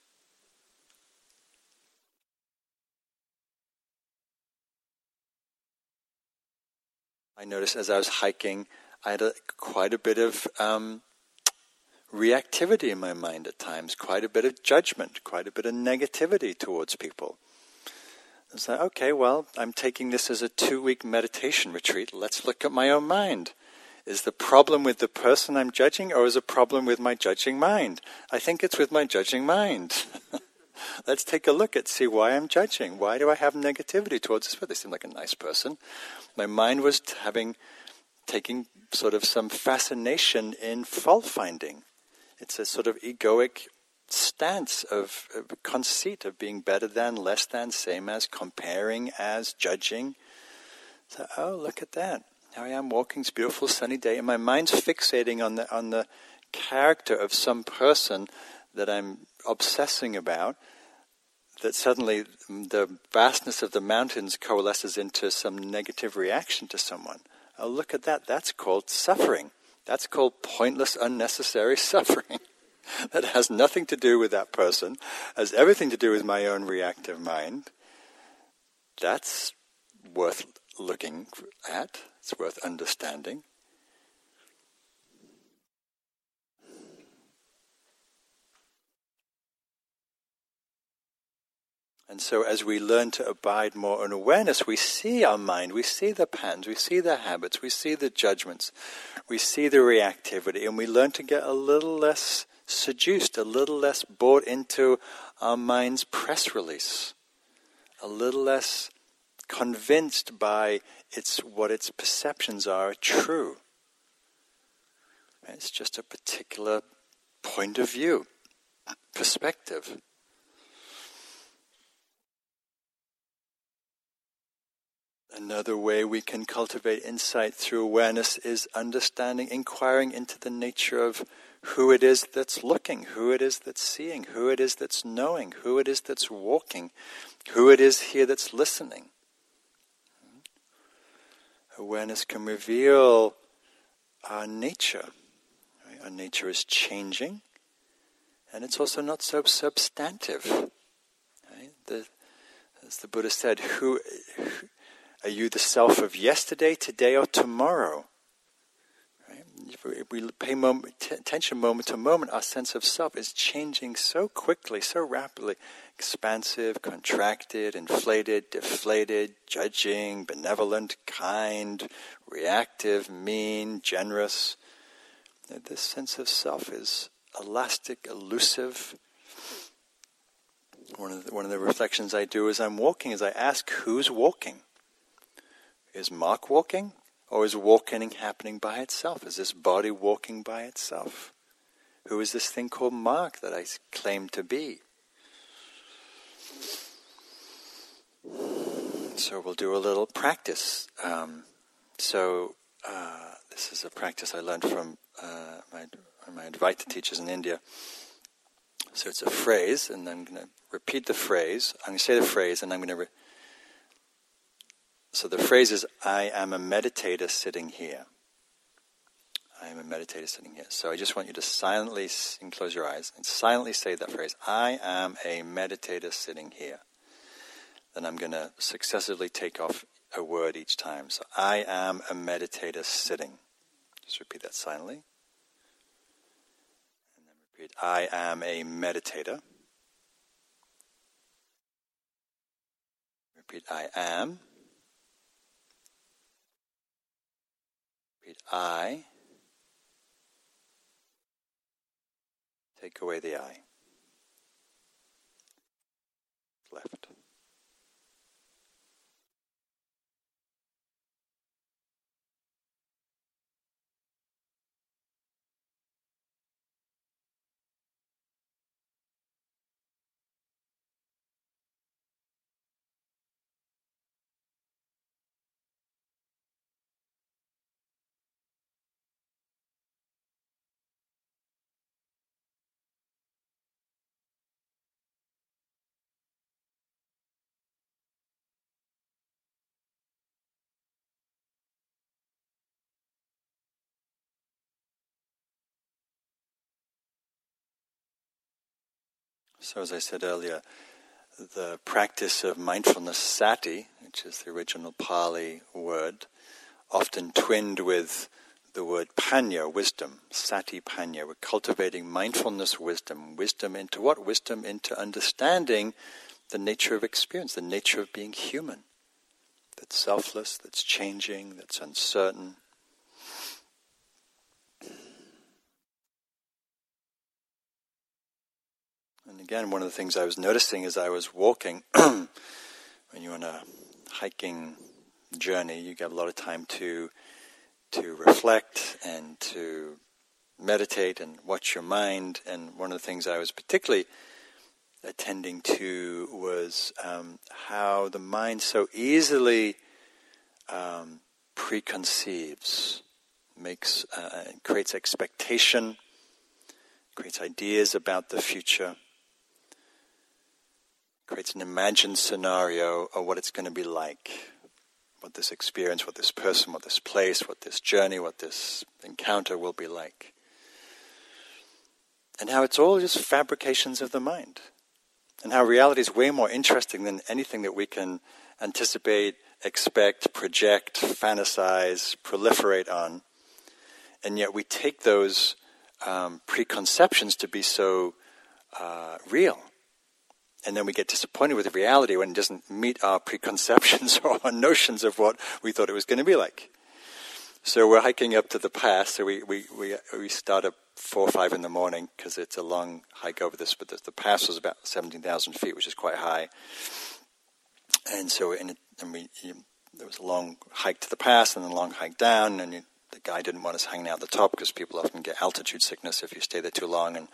I noticed as I was hiking, I had a, quite a bit of um, reactivity in my mind at times, quite a bit of judgment, quite a bit of negativity towards people. It's like, okay, well, I'm taking this as a two week meditation retreat. Let's look at my own mind. Is the problem with the person I'm judging, or is a problem with my judging mind? I think it's with my judging mind. Let's take a look at see why I'm judging. Why do I have negativity towards this person? They seem like a nice person. My mind was having taking sort of some fascination in fault finding. It's a sort of egoic stance of, of conceit of being better than, less than, same as, comparing as, judging. So, oh, look at that. Now I am walking, it's beautiful sunny day, and my mind's fixating on the on the character of some person that I'm obsessing about, that suddenly the vastness of the mountains coalesces into some negative reaction to someone. Oh, look at that. That's called suffering. That's called pointless, unnecessary suffering. that has nothing to do with that person, has everything to do with my own reactive mind, that's worth looking at, it's worth understanding. And so, as we learn to abide more in awareness, we see our mind, we see the patterns, we see the habits, we see the judgments, we see the reactivity, and we learn to get a little less seduced, a little less bought into our mind's press release, a little less convinced by its what its perceptions are true. It's just a particular point of view, perspective. Another way we can cultivate insight through awareness is understanding, inquiring into the nature of who it is that's looking, who it is that's seeing, who it is that's knowing, who it is that's walking, who it is here that's listening. Awareness can reveal our nature. Our nature is changing, and it's also not so substantive. Right? The, as the Buddha said, who, are you the self of yesterday, today, or tomorrow? If we pay moment, t- attention moment to moment, our sense of self is changing so quickly, so rapidly. Expansive, contracted, inflated, deflated, judging, benevolent, kind, reactive, mean, generous. This sense of self is elastic, elusive. One of, the, one of the reflections I do as I'm walking is I ask, who's walking? Is Mark walking? Or is walking happening by itself? Is this body walking by itself? Who is this thing called Mark that I claim to be? So we'll do a little practice. Um, so uh, this is a practice I learned from uh, my, my Advaita teachers in India. So it's a phrase, and I'm going to repeat the phrase. I'm going to say the phrase, and I'm going to re- so the phrase is, I am a meditator sitting here. I am a meditator sitting here. So I just want you to silently, and close your eyes, and silently say that phrase, I am a meditator sitting here. Then I'm going to successively take off a word each time. So I am a meditator sitting. Just repeat that silently. And then repeat, I am a meditator. Repeat, I am. Repeat I. Take away the I. Left. So, as I said earlier, the practice of mindfulness, sati, which is the original Pali word, often twinned with the word panya, wisdom, sati panya. We're cultivating mindfulness wisdom. Wisdom into what? Wisdom into understanding the nature of experience, the nature of being human. That's selfless, that's changing, that's uncertain. Again, one of the things I was noticing as I was walking, when you're on a hiking journey, you get a lot of time to to reflect and to meditate and watch your mind. And one of the things I was particularly attending to was um, how the mind so easily um, preconceives, makes, uh, creates expectation, creates ideas about the future creates an imagined scenario of what it's going to be like. What this experience, what this person, what this place, what this journey, what this encounter will be like. and how it's all just fabrications of the mind, and how reality is way more interesting than anything that we can anticipate, expect, project, fantasize, proliferate on. And yet we take those um, preconceptions to be so uh, real. And then we get disappointed with the reality when it doesn't meet our preconceptions or our notions of what we thought it was going to be like. So we're hiking up to the pass. So we, we, we, we start at four or five in the morning because it's a long hike over this, but the, the pass was about 17,000 feet, which is quite high. And so in, and we, you, there was a long hike to the pass and then a long hike down, and you, the guy didn't want us hanging out the top because people often get altitude sickness if you stay there too long, and,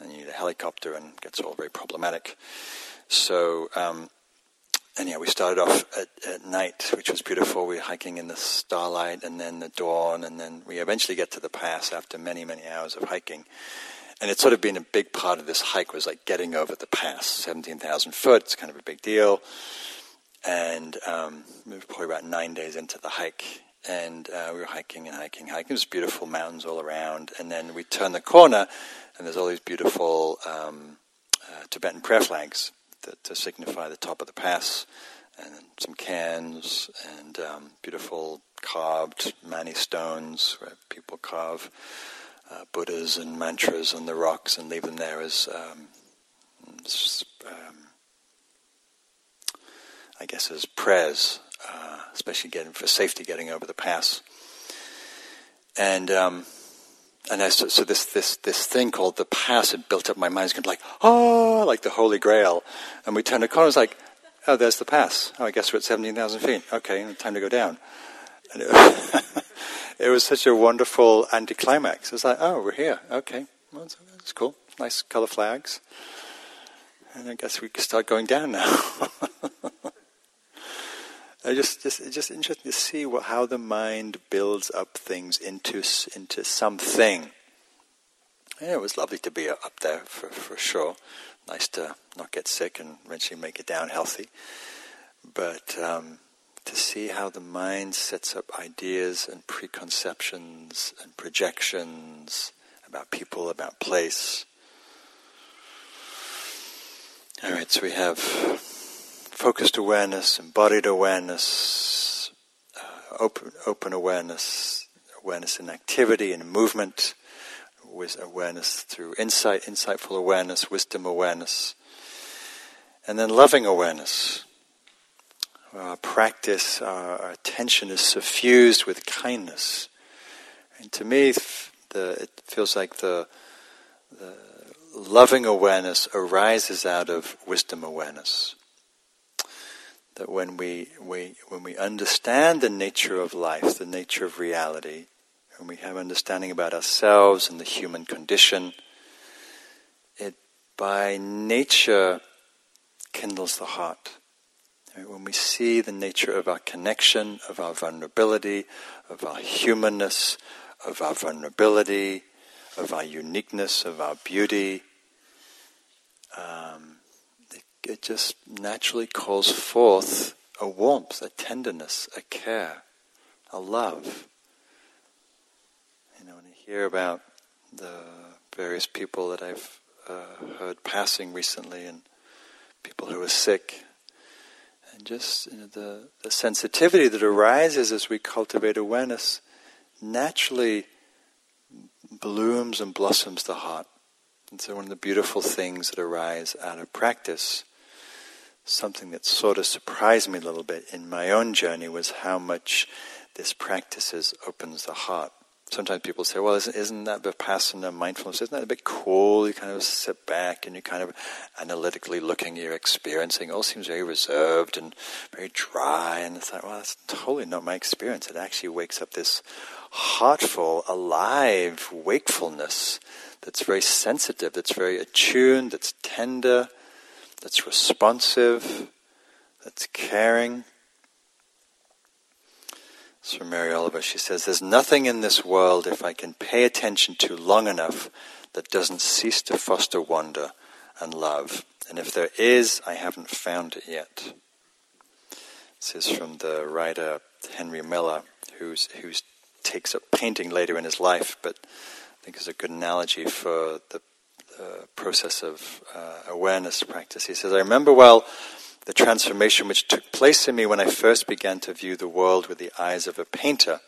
and you need a helicopter, and it gets all very problematic. So, um, and yeah, we started off at, at night, which was beautiful. We were hiking in the starlight, and then the dawn, and then we eventually get to the pass after many, many hours of hiking. And it's sort of been a big part of this hike was like getting over the pass, seventeen thousand foot. It's kind of a big deal and um, we were probably about nine days into the hike, and uh, we were hiking and hiking, hiking. Was beautiful mountains all around, and then we turn the corner, and there's all these beautiful um, uh, Tibetan prayer flags that, to signify the top of the pass, and some cans and um, beautiful carved mani stones where people carve uh, Buddhas and mantras on the rocks and leave them there as um, um I guess, as prayers, uh, especially getting for safety, getting over the pass. And um, and I, so, so, this this this thing called the pass had built up my mind. It's kind of like oh, like the Holy Grail. And we turned a corner. It's like oh, there's the pass. Oh, I guess we're at seventeen thousand feet. Okay, time to go down. And it, it was such a wonderful anticlimax. It was like oh, we're here. Okay, well, that's cool. Nice color flags. And I guess we can start going down now. I just, just, it's just interesting to see what, how the mind builds up things into into something. Yeah, it was lovely to be up there for, for sure. Nice to not get sick and eventually make it down healthy. But um, to see how the mind sets up ideas and preconceptions and projections about people, about place. All right, so we have focused awareness, embodied awareness, uh, open, open awareness, awareness in activity and movement, with awareness through insight, insightful awareness, wisdom awareness, and then loving awareness. Our practice, our, our attention is suffused with kindness. And to me, the, it feels like the, the loving awareness arises out of wisdom awareness that when we, we, when we understand the nature of life, the nature of reality, and we have understanding about ourselves and the human condition, it by nature kindles the heart. When we see the nature of our connection, of our vulnerability, of our humanness, of our vulnerability, of our uniqueness, of our beauty, um, it just naturally calls forth a warmth, a tenderness, a care, a love. You know, when you hear about the various people that I've uh, heard passing recently and people who are sick, and just you know, the, the sensitivity that arises as we cultivate awareness naturally blooms and blossoms the heart. And so, one of the beautiful things that arise out of practice something that sort of surprised me a little bit in my own journey was how much this practices opens the heart. Sometimes people say, well, isn't, that vipassana, mindfulness, isn't that a bit cool? You kind of sit back and you're kind of analytically looking, you're experiencing. It all seems very reserved and very dry. And it's like, well, that's totally not my experience. It actually wakes up this heartful, alive wakefulness that's very sensitive, that's very attuned, that's tender, that's responsive, that's caring. So Mary Oliver, she says, There's nothing in this world if I can pay attention to long enough that doesn't cease to foster wonder and love. And if there is, I haven't found it yet. This is from the writer Henry Miller, who's, who takes up painting later in his life, but I think is a good analogy for the uh, process of uh, awareness practice. He says, I remember well the transformation which took place in me when I first began to view the world with the eyes of a painter.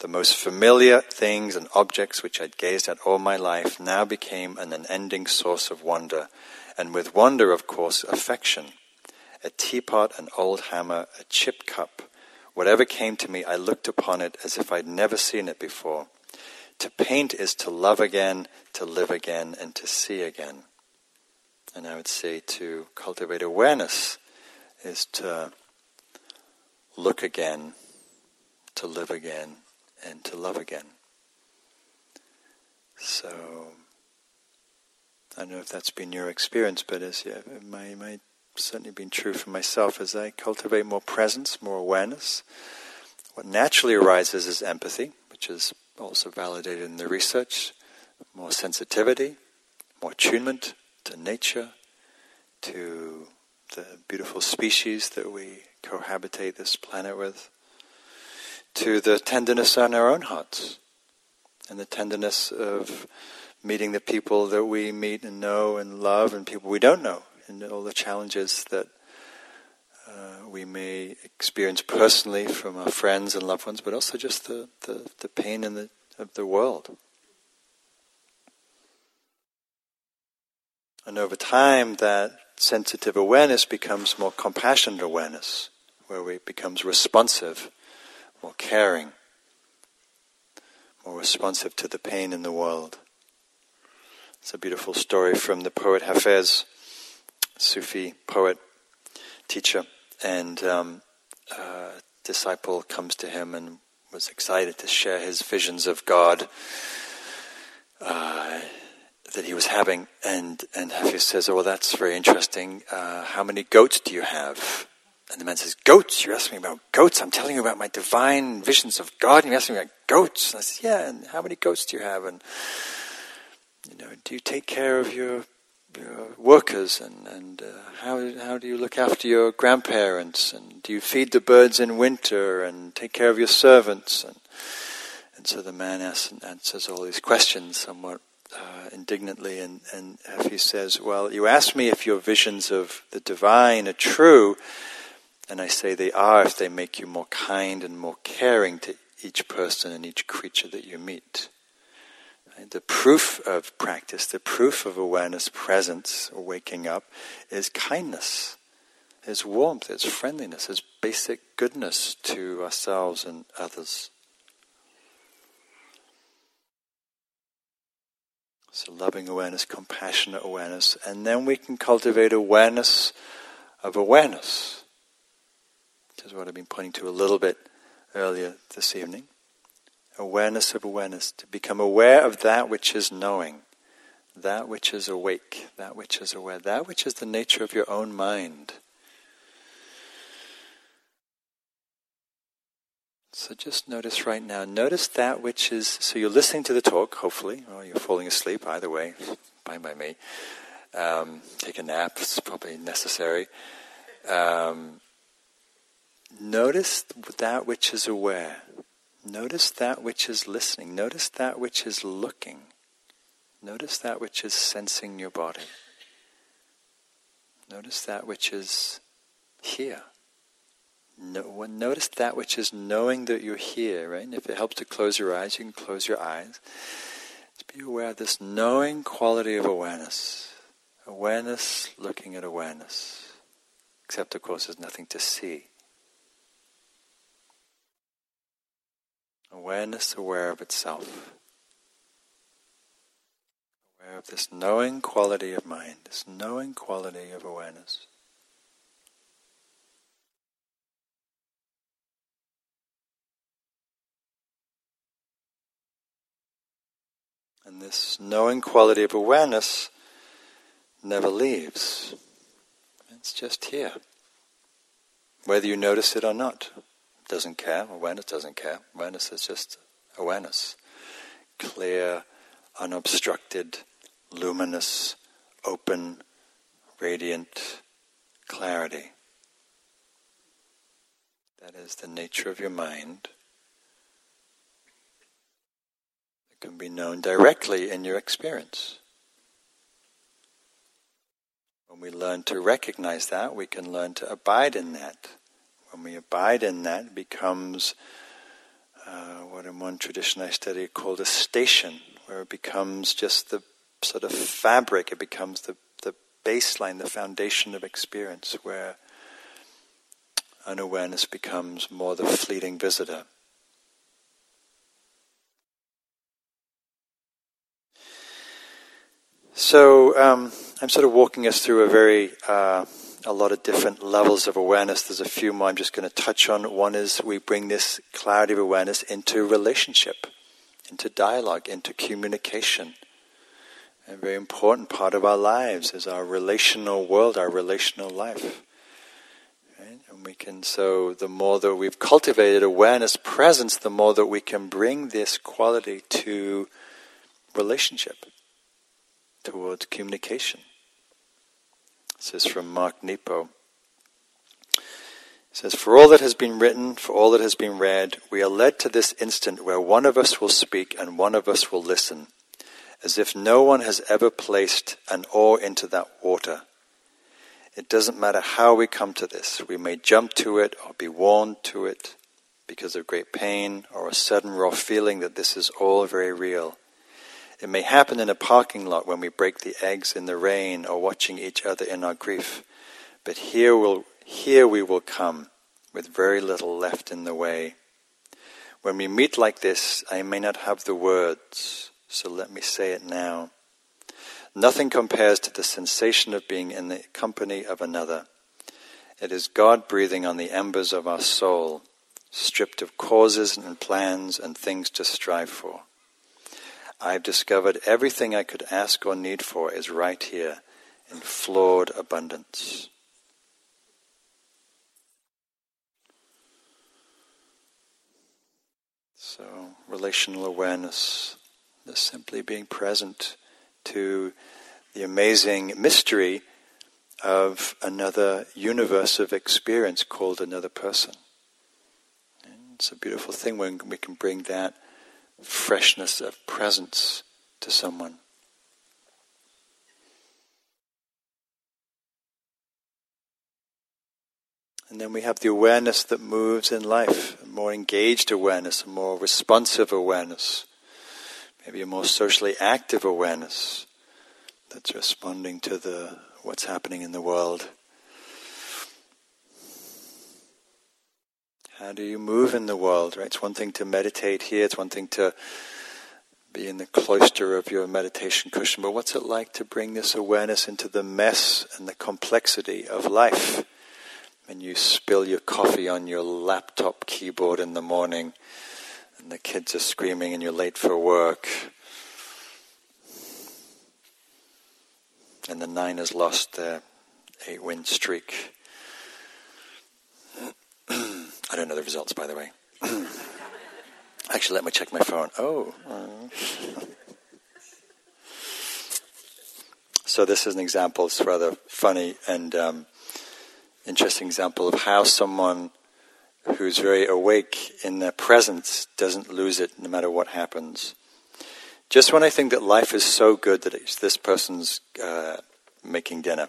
The most familiar things and objects which I'd gazed at all my life now became an unending source of wonder, and with wonder, of course, affection. A teapot, an old hammer, a chip cup, whatever came to me, I looked upon it as if I'd never seen it before. To paint is to love again, to live again, and to see again. And I would say to cultivate awareness is to look again, to live again, and to love again. So, I don't know if that's been your experience, but as yeah, certainly been true for myself as I cultivate more presence, more awareness. What naturally arises is empathy, which is also validated in the research, more sensitivity, more attunement to nature, to the beautiful species that we cohabitate this planet with, to the tenderness on our own hearts, and the tenderness of meeting the people that we meet and know and love, and people we don't know, and all the challenges that uh, we may experience personally from our friends and loved ones, but also just the, the, the pain in the, of the world. And over time, that sensitive awareness becomes more compassionate awareness, where it becomes responsive, more caring, more responsive to the pain in the world. It's a beautiful story from the poet Hafez, Sufi poet, teacher, and um, a disciple comes to him and was excited to share his visions of God. Uh, that he was having, and and Hafiz says, "Oh, well, that's very interesting. Uh, how many goats do you have?" And the man says, "Goats? You're asking me about goats? I'm telling you about my divine visions of God, and you're asking me about goats." And I said, "Yeah, and how many goats do you have? And you know, do you take care of your your workers, and and uh, how how do you look after your grandparents, and do you feed the birds in winter, and take care of your servants?" And and so the man asks and answers all these questions somewhat uh, indignantly, and, and he says, Well, you ask me if your visions of the divine are true, and I say they are if they make you more kind and more caring to each person and each creature that you meet. The proof of practice, the proof of awareness, presence, or waking up, is kindness, is warmth, is friendliness, is basic goodness to ourselves and others. So, loving awareness, compassionate awareness, and then we can cultivate awareness of awareness, which is what I've been pointing to a little bit earlier this evening. Awareness of awareness, to become aware of that which is knowing, that which is awake, that which is aware, that which is the nature of your own mind. So just notice right now, notice that which is, so you're listening to the talk, hopefully, or you're falling asleep, either way, fine by me. Um, take a nap, it's probably necessary. Um, notice that which is aware. Notice that which is listening. Notice that which is looking. Notice that which is sensing your body. Notice that which is here no, notice that which is knowing that you're here, right? And if it helps to close your eyes, you can close your eyes. Just be aware of this knowing quality of awareness. Awareness looking at awareness. Except, of course, there's nothing to see. Awareness aware of itself. Aware of this knowing quality of mind, this knowing quality of awareness. And this knowing quality of awareness never leaves. It's just here. Whether you notice it or not, doesn't care. Awareness doesn't care. Awareness is just awareness. Clear, unobstructed, luminous, open, radiant clarity. That is the nature of your mind. It can be known directly in your experience. When we learn to recognize that, we can learn to abide in that. When we abide in that, it becomes uh, what in one tradition I study called a station, where it becomes just the sort of fabric, it becomes the, the baseline, the foundation of experience, where unawareness becomes more the fleeting visitor. So um, I'm sort of walking us through a very uh, a lot of different levels of awareness. There's a few more I'm just going to touch on. One is we bring this clarity of awareness into relationship, into dialogue, into communication. A very important part of our lives is our relational world, our relational life. Right? And we can, so the more that we've cultivated awareness, presence, the more that we can bring this quality to relationship, towards communication. This is from Mark Nepo. It says, For all that has been written, for all that has been read, we are led to this instant where one of us will speak and one of us will listen, as if no one has ever placed an oar into that water. It doesn't matter how we come to this. We may jump to it or be warned to it because of great pain or a sudden raw feeling that this is all very real. It may happen in a parking lot when we break the eggs in the rain or watching each other in our grief. But here, will, here we will come with very little left in the way. When we meet like this, I may not have the words, so let me say it now. Nothing compares to the sensation of being in the company of another. It is God breathing on the embers of our soul, stripped of causes and plans and things to strive for. I've discovered everything I could ask or need for is right here in flawed abundance. So, relational awareness, the simply being present to the amazing mystery of another universe of experience called another person. And it's a beautiful thing when we can bring that freshness of presence to someone. And then we have the awareness that moves in life, a more engaged awareness, a more responsive awareness, maybe a more socially active awareness that's responding to the what's happening in the world. How do you move in the world, right? It's one thing to meditate here, it's one thing to be in the cloister of your meditation cushion, but what's it like to bring this awareness into the mess and the complexity of life? When you spill your coffee on your laptop keyboard in the morning, and the kids are screaming and you're late for work, and the Niners lost their eight win streak. I don't know the results, by the way. Actually, let me check my phone. Oh. so this is an example. It's rather funny and um, interesting example of how someone who's very awake in their presence doesn't lose it no matter what happens. Just when I think that life is so good that it's this person's uh, making dinner,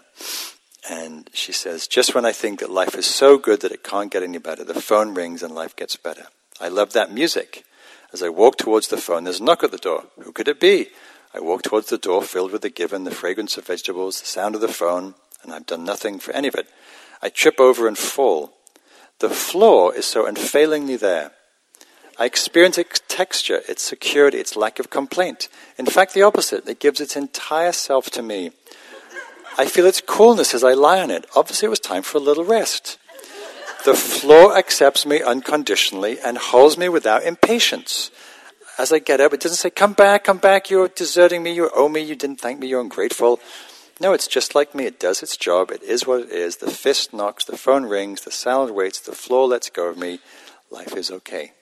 and she says, Just when I think that life is so good that it can't get any better, the phone rings and life gets better. I love that music. As I walk towards the phone, there's a knock at the door. Who could it be? I walk towards the door filled with the given, the fragrance of vegetables, the sound of the phone, and I've done nothing for any of it. I trip over and fall. The floor is so unfailingly there. I experience its texture, its security, its lack of complaint. In fact, the opposite. It gives its entire self to me. I feel its coolness as I lie on it. Obviously, it was time for a little rest. The floor accepts me unconditionally and holds me without impatience. As I get up, it doesn't say, Come back, come back, you're deserting me, you owe me, you didn't thank me, you're ungrateful. No, it's just like me. It does its job. It is what it is. The fist knocks, the phone rings, the salad waits, the floor lets go of me. Life is okay.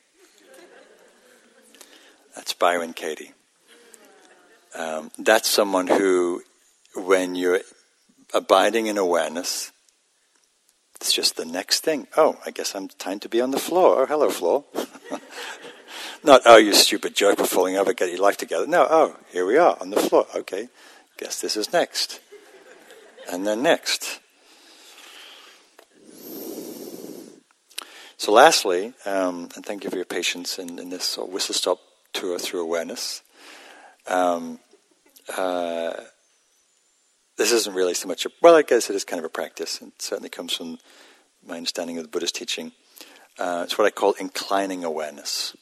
That's Byron Katie. Um, that's someone who, when you're abiding in awareness. It's just the next thing. Oh, I guess I'm time to be on the floor. Oh, hello, floor. Not, oh, you stupid joke for falling over, get your life together. No, oh, here we are on the floor. Okay, guess this is next. and then next. So, lastly, um, and thank you for your patience in, in this whistle stop tour through awareness. Um, uh, this isn't really so much a, well, I guess it is kind of a practice. It certainly comes from my understanding of the Buddhist teaching. Uh, it's what I call inclining awareness.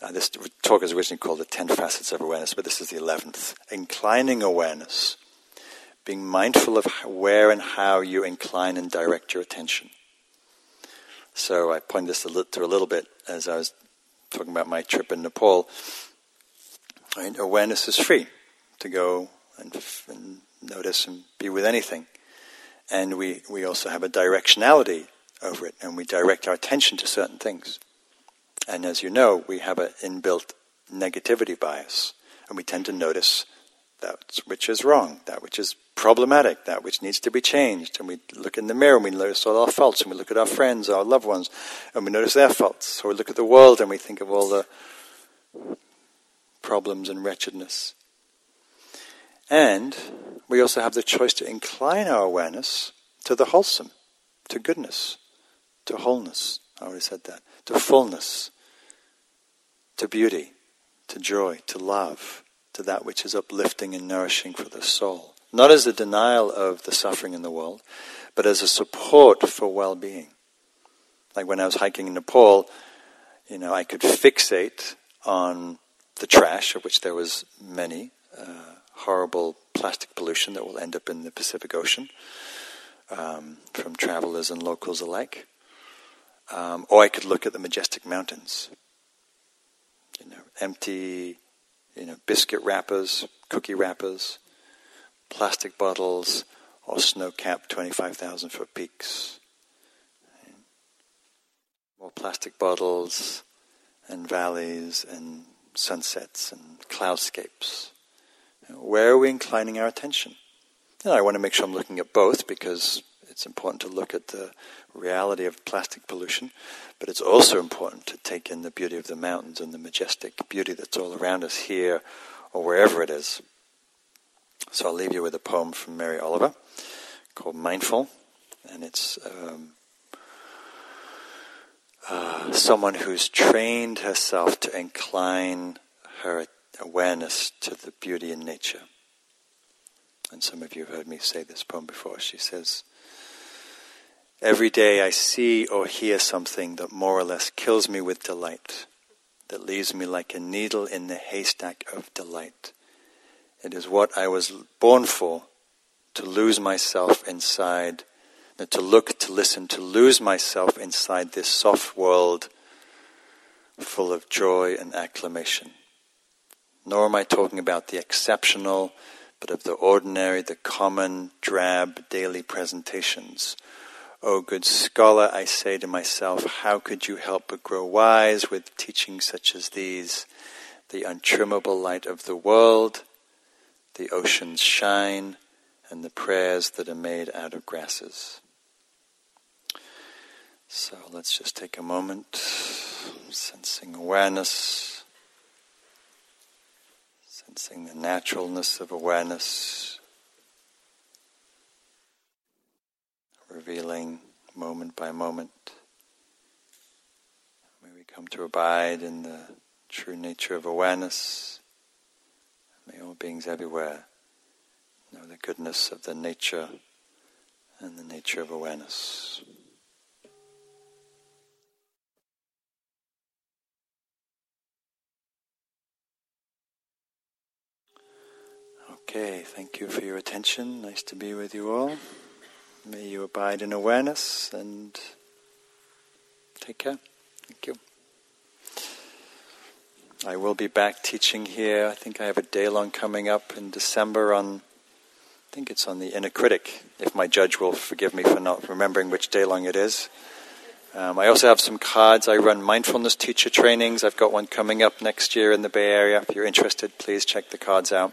Uh, this talk is originally called the Ten Facets of Awareness, but this is the eleventh. Inclining awareness, being mindful of where and how you incline and direct your attention. So I pointed this to a little bit as I was talking about my trip in Nepal. Right? Awareness is free to go and, and notice and be with anything. And we, we also have a directionality over it, and we direct our attention to certain things. And as you know, we have an inbuilt negativity bias, and we tend to notice that which is wrong, that which is problematic, that which needs to be changed. And we look in the mirror and we notice all our faults, and we look at our friends, our loved ones, and we notice their faults. Or we look at the world and we think of all the problems and wretchedness. And we also have the choice to incline our awareness to the wholesome, to goodness, to wholeness. I already said that. To fullness, to beauty, to joy, to love, to that which is uplifting and nourishing for the soul. Not as a denial of the suffering in the world, but as a support for well being. Like when I was hiking in Nepal, you know, I could fixate on the trash, of which there was many, uh, horrible plastic pollution that will end up in the Pacific Ocean um, from travelers and locals alike. Um, or I could look at the majestic mountains you know, empty, you know, biscuit wrappers, cookie wrappers, plastic bottles, or snow-capped 25,000 foot peaks. More plastic bottles and valleys and sunsets and cloudscapes. Where are we inclining our attention? And I want to make sure I'm looking at both because it's important to look at the reality of plastic pollution, but it's also important to take in the beauty of the mountains and the majestic beauty that's all around us here or wherever it is. So I'll leave you with a poem from Mary Oliver called Mindful, and it's um, uh, someone who's trained herself to incline her awareness to the beauty in nature. And some of you have heard me say this poem before. She says, Every day I see or hear something that more or less kills me with delight, that leaves me like a needle in the haystack of delight. It is what I was born for, to lose myself inside, to look, to listen, to lose myself inside this soft world full of joy and acclamation. Nor am I talking about the exceptional, but of the ordinary, the common, drab daily presentations O good scholar, I say to myself, how could you help but grow wise with teachings such as these? The untrimmable light of the world, the ocean's shine, and the prayers that are made out of grasses. So let's just take a moment, sensing awareness, sensing the naturalness of awareness. revealing moment by moment. May we come to abide in the true nature of awareness. May all beings everywhere know the goodness of the nature and the nature of awareness. Okay, thank you for your attention. Nice to be with you all. May you abide in awareness and take care. Thank you. I will be back teaching here. I think I have a day long coming up in December on, I think it's on the inner critic, if my judge will forgive me for not remembering which day long it is. Um, I also have some cards. I run mindfulness teacher trainings. I've got one coming up next year in the Bay Area. If you're interested, please check the cards out.